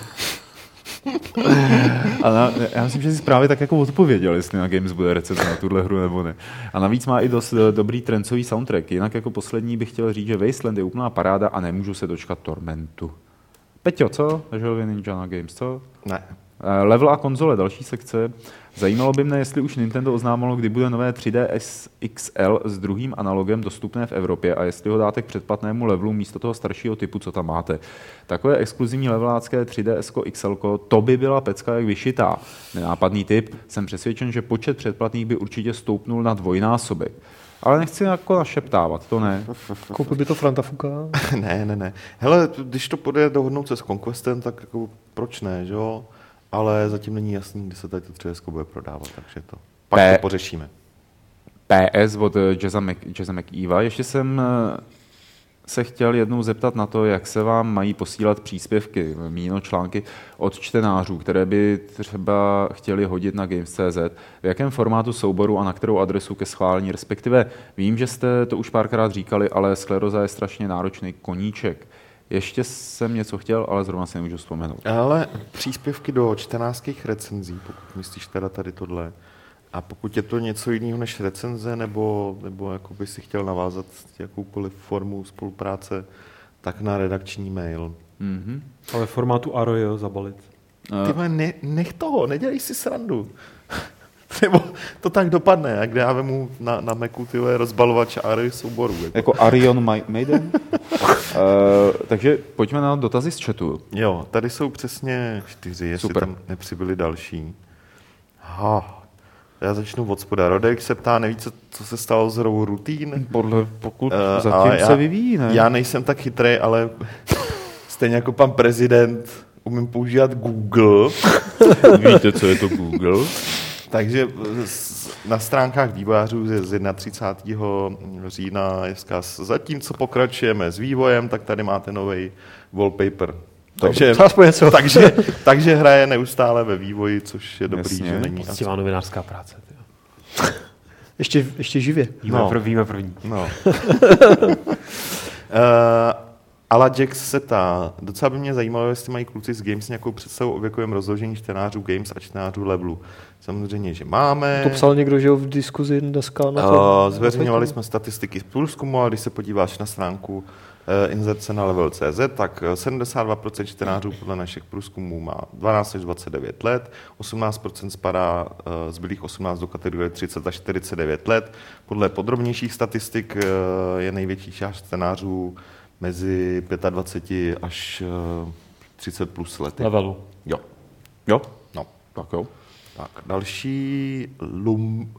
A na, já myslím, že si právě tak jako odpověděl, jestli na Games bude recenze na tuhle hru nebo ne. A navíc má i dost eh, dobrý trencový soundtrack. Jinak jako poslední bych chtěl říct, že Wasteland je úplná paráda a nemůžu se dočkat Tormentu. Peťo, co? Želvy Ninja na Games, co? Ne. Eh, Level a konzole, další sekce. Zajímalo by mne, jestli už Nintendo oznámilo, kdy bude nové 3DS XL s druhým analogem dostupné v Evropě a jestli ho dáte k předplatnému levelu místo toho staršího typu, co tam máte. Takové exkluzivní levelácké 3DS XL, to by byla pecka jak vyšitá. Nenápadný typ, jsem přesvědčen, že počet předplatných by určitě stoupnul na dvojnásobek. Ale nechci jako našeptávat, to ne. Koupil by to Franta Fuka. ne, ne, ne. Hele, když to půjde dohodnout se s Conquestem, tak jako proč ne, že jo? Ale zatím není jasný, kdy se tady to 3 bude prodávat, takže to pak P- to pořešíme. PS od eh, Jazza, Mc, Jazza McEva. Ještě jsem eh, se chtěl jednou zeptat na to, jak se vám mají posílat příspěvky, míno články od čtenářů, které by třeba chtěli hodit na Games.cz. V jakém formátu souboru a na kterou adresu ke schválení, respektive vím, že jste to už párkrát říkali, ale skleroza je strašně náročný koníček. Ještě jsem něco chtěl, ale zrovna si nemůžu vzpomenout. Ale příspěvky do čtenářských recenzí, pokud myslíš teda tady tohle, A pokud je to něco jiného než recenze, nebo, nebo jako by si chtěl navázat jakoukoliv formu spolupráce, tak na redakční mail. Mhm. Ale formátu ARO zabalit. Ty ne, nech toho, nedělej si srandu. nebo to tak dopadne, jak já vemu na, na Macu ty vole, rozbalovač ARY souborů. Jako. Jako Arion Ma- Maiden. uh, takže pojďme na dotazy z chatu. Jo, tady jsou přesně čtyři, jestli Super. tam nepřibyly další. Ha. Já začnu od spoda. Rodek se ptá, neví, co, co se stalo s hrou Routine. Podle, pokud Eh, zatím a já- se vyvíjí, ne? Já nejsem tak chytrý, ale stejně jako pan prezident umím používat Google, Víte, co je to Google? Takže s- na stránkách vývojářů z z 31. října je vzkaz, zatímco pokračujeme s vývojem, tak tady máte nový wallpaper. Takže, něco. takže, takže hraje neustále ve vývoji, což je dobrý, Jasně. že není. Poctivá novinářská práce. Ještě, ještě živě. Víme, No. no. prv, víme první. No. uh, Ala Jax se ptá, docela by mě zajímalo, jestli mají kluci z Games nějakou představu o věkovém rozložení čtenářů Games a čtenářů levelu. Samozřejmě, že máme. To psal někdo, že jo, v diskuzi dneska na to. Uh, zveřejňovali jsme statistiky z průzkumu a když se podíváš na stránku uh, inzerce na level.cz, tak eh, 72% čtenářů podle našich průzkumů má 12 až 29 let, 18% spadá uh, zbylých 18 do kategorie 30 až 49 let. Podle podrobnějších statistik uh, je největší část čtenářů mezi 25 až uh, 30 plus lety. Levelu. Jo. Jo? No. Tak jo. Tak, další lum,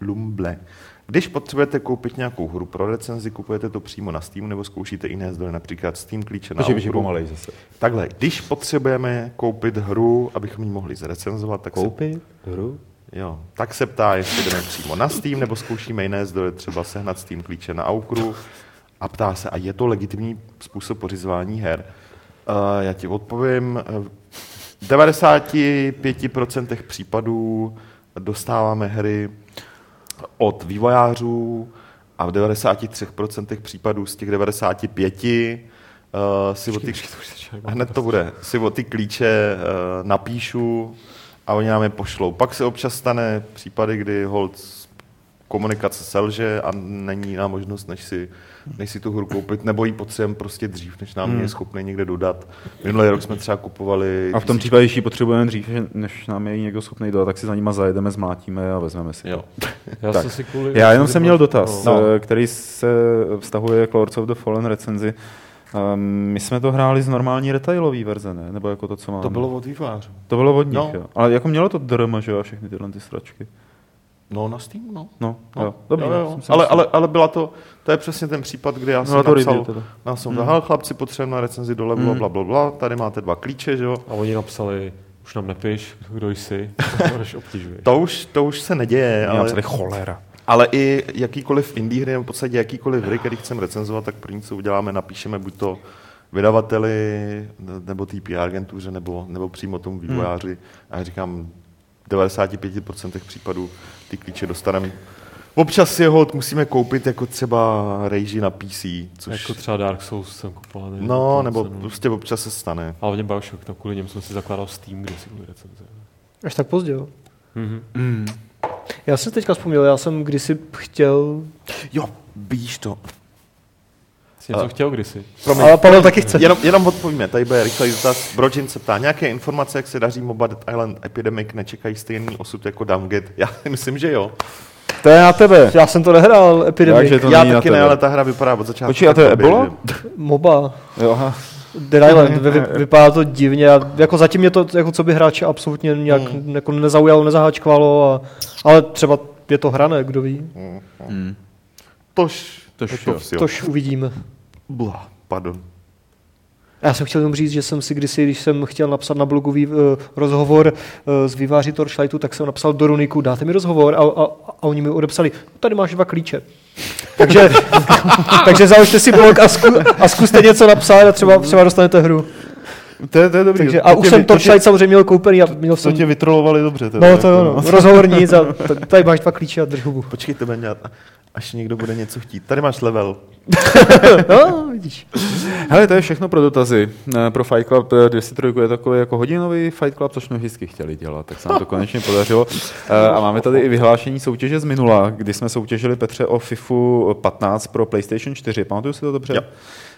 Lumble. Když potřebujete koupit nějakou hru pro recenzi, kupujete to přímo na Steamu nebo zkoušíte jiné zdroje, například Steam klíče na Takže hru. pomalej zase. Takhle, když potřebujeme koupit hru, abychom ji mohli zrecenzovat, tak se, Koupit hru? jo, tak se ptá, jestli jdeme přímo na Steam nebo zkoušíme jiné zdroje, třeba sehnat Steam klíče na Aukru a ptá se, a je to legitimní způsob pořizování her? Uh, já ti odpovím, uh, v 95% případů dostáváme hry od vývojářů a v 93% případů z těch 95 uh, si o ty, hned to bude, si o ty klíče uh, napíšu a oni nám je pošlou. Pak se občas stane případy, kdy hold komunikace selže a není jiná možnost, než si, než si tu hru koupit, nebo ji potřebujeme prostě dřív, než nám hmm. je schopný někde dodat. Minulý rok jsme třeba kupovali... A v tom případě, když ji potřebujeme dřív, že- než nám je někdo schopný dodat, tak si za nima zajedeme, zmlátíme a vezmeme si. Jo. Já Tak. jsem si kvůli... Já jenom jsem měl dotaz, No. no. který se vztahuje k Lords of the Fallen recenzi. Um, my jsme to hráli z normální retailový verze, ne? Nebo jako to, co máme? To bylo od vývojářů. to bylo od nich, No. jo. Ale jako mělo to DRM, že jo, všechny tyhle ty stračky. No, na Steam, no. No, No, jo. Dobrý, jo, jo. jsem Ale, ale, ale byla to, to je přesně ten případ, kdy já jsem Byla to napsal, teda. já jsem hmm. chlapci, potřebujeme na recenzi do levelu, Hmm. bla, bla, bla, tady máte dva klíče, že jo. A oni napsali, už nám nepiš, kdo jsi, obtěžuješ. To už, to už se neděje, Ale... ale, Napsali cholera. ale i jakýkoliv indie hry, nebo v podstatě jakýkoliv hry, který chceme recenzovat, tak první, co uděláme, napíšeme buď to vydavateli, nebo té PR agentuře, nebo, nebo přímo tomu vývojáři. A já říkám, 95% případů ty klíče dostaneme. Občas si je hold musíme koupit jako třeba Rage na PC, což... Jako třeba Dark Souls jsem kupoval. nevím, No, nebo cenu. prostě občas se stane. A hlavně Bioshock, tam kvůli němu jsem si zakládal Steam, kde si kvůli recenze. Až tak pozdě, jo. Mhm. Mm. Já jsem teďka vzpomněl, já jsem kdysi chtěl... Jo, víš to. Jsi něco chtěl kdysi? Promiň, Ale Pavel taky chce. jenom, jenom odpovíme, tady bude rychlej dotaz. Brojin se ptá, nějaké informace, jak se daří MOBA Dead Island Epidemic, nečekají stejný osud jako Downgate? Já myslím, že jo. To je na tebe. Já jsem to nehrál, Epidemic, Takže to Já taky ne, ale ta hra vypadá od začátku. Počkej, a to je Ebola? MOBA, Jo, aha. Dead Island, vy, vy, vypadá to divně, a jako zatím mě to, jako co by hráče absolutně nějak Hmm. jako nezaujalo, nezaháčkovalo, a, ale třeba je to hrané, kdo ví, Mm. Tož, Tož tož, tož uvidíme. Bla, pardon. Já jsem chtěl jenom říct, že jsem si kdysi, když jsem chtěl napsat na blogu vý, uh, rozhovor uh, s výváři Torchlightu, tak jsem napsal do Runiku, dáte mi rozhovor a, a, a oni mi odepsali, tady máš dva klíče. takže, takže založte si blog a, zku, a zkuste něco napsat a třeba, třeba dostanete hru. To je, to je dobrý. Takže, To a tě už vy- jsem to Torchlight samozřejmě měl koupený a měl To jsem... tě vytrolovali dobře. Teda, No to jo, jako, no. rozhovor nic a tady máš dva klíče a drž hubu. Počkej, to bude dělat, až někdo bude něco chtít. Tady máš level. No, vidíš. Hele, to je všechno pro dotazy. Eh, Pro Fight Club eh, 203 je takový jako hodinový Fight Club, což jsme vždycky chtěli dělat, tak se nám to konečně podařilo. Eh, A máme tady i vyhlášení soutěže z minula, kdy jsme soutěžili Petře o FIFU 15 pro PlayStation 4. Pamatuju si to dobře? Jo.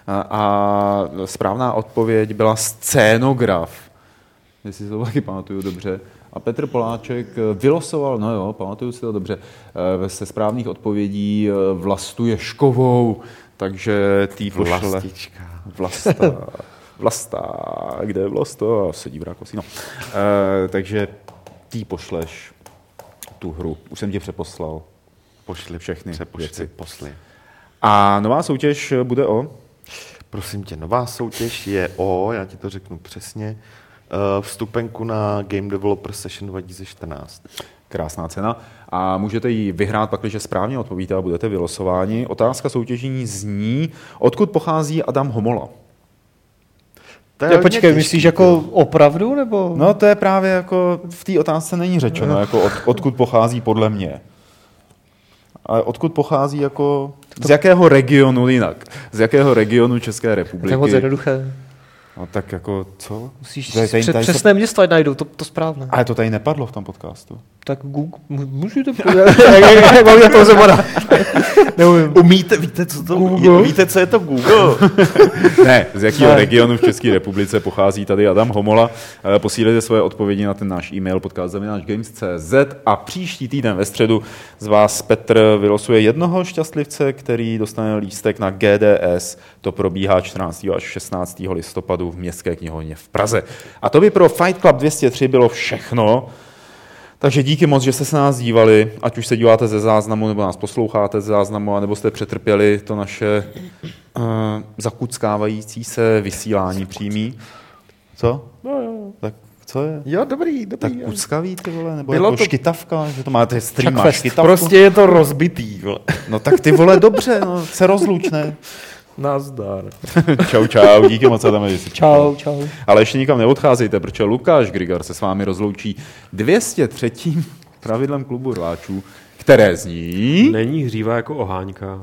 A, správná odpověď byla scénograf. Jestli si to taky pamatuju dobře. A Petr Poláček eh, vylosoval, no jo, pamatuju si to dobře, eh, se správných odpovědí eh, Vlastu Ješkovou, takže tý pošle... Vlastička. Vlasta. Vlasta, kde je Vlasto? Sedí v Rákosí. No. E, takže ty pošleš tu hru. Už jsem ti přeposlal. Pošli Všechny Přepošli, věci. posli. A nová soutěž bude o? Prosím tě, nová soutěž je o, já ti to řeknu přesně, eh, vstupenku na Game Developer Session 2014. Krásná cena. A můžete ji vyhrát, pakliže správně odpovíte a budete vylosováni. Otázka soutěžení zní, odkud pochází Adam Homola? To je počkej, těžký, myslíš jako opravdu, nebo? No to je právě jako, v té otázce není řečeno, jako od, odkud pochází podle mě. Ale odkud pochází jako, z jakého regionu jinak? Z jakého regionu České to je republiky? moc jednoduché. No tak jako, co? Musíš Tady- tady- tady se- přesné město, ať najdou, to, to správné. Ale to tady nepadlo v tom podcastu. Tak Google, můžete jak mám to zemoda. Neumím. Umíte, víte, co to Google? Víte, co je to Google? Ne, z jakého Ne. regionu v České republice pochází tady Adam Homola. Eh, Posílejte svoje odpovědi na ten náš e-mail podcast.games.cz a příští týden ve středu z vás Petr vylosuje jednoho šťastlivce, který dostane lístek na GDS. To probíhá 14. až 16. listopadu v Městské knihovně v Praze. A to by pro Fight Club 203 bylo všechno. Takže díky moc, že jste se nás dívali, ať už se díváte ze záznamu, nebo nás posloucháte ze záznamu, nebo jste přetrpěli to naše uh, zakuckávající se vysílání přímý. Co? No, jo. Tak co je? jo, dobrý, Tak dobrý. jo. kuckavý, ty vole, nebo Bylo jako to- škytavka, že to máte stream, škytavku? Prostě je to rozbitý. vole. No tak ty vole, dobře, no, se rozluč, ne? Nazdar. čau, čau, díky moc, Adame, že jsi Čau, čau. Ale ještě nikam neodcházejte, protože Lukáš Grigar se s vámi rozloučí 203. pravidlem klubu rváčů, které zní... Není hříva jako oháňka.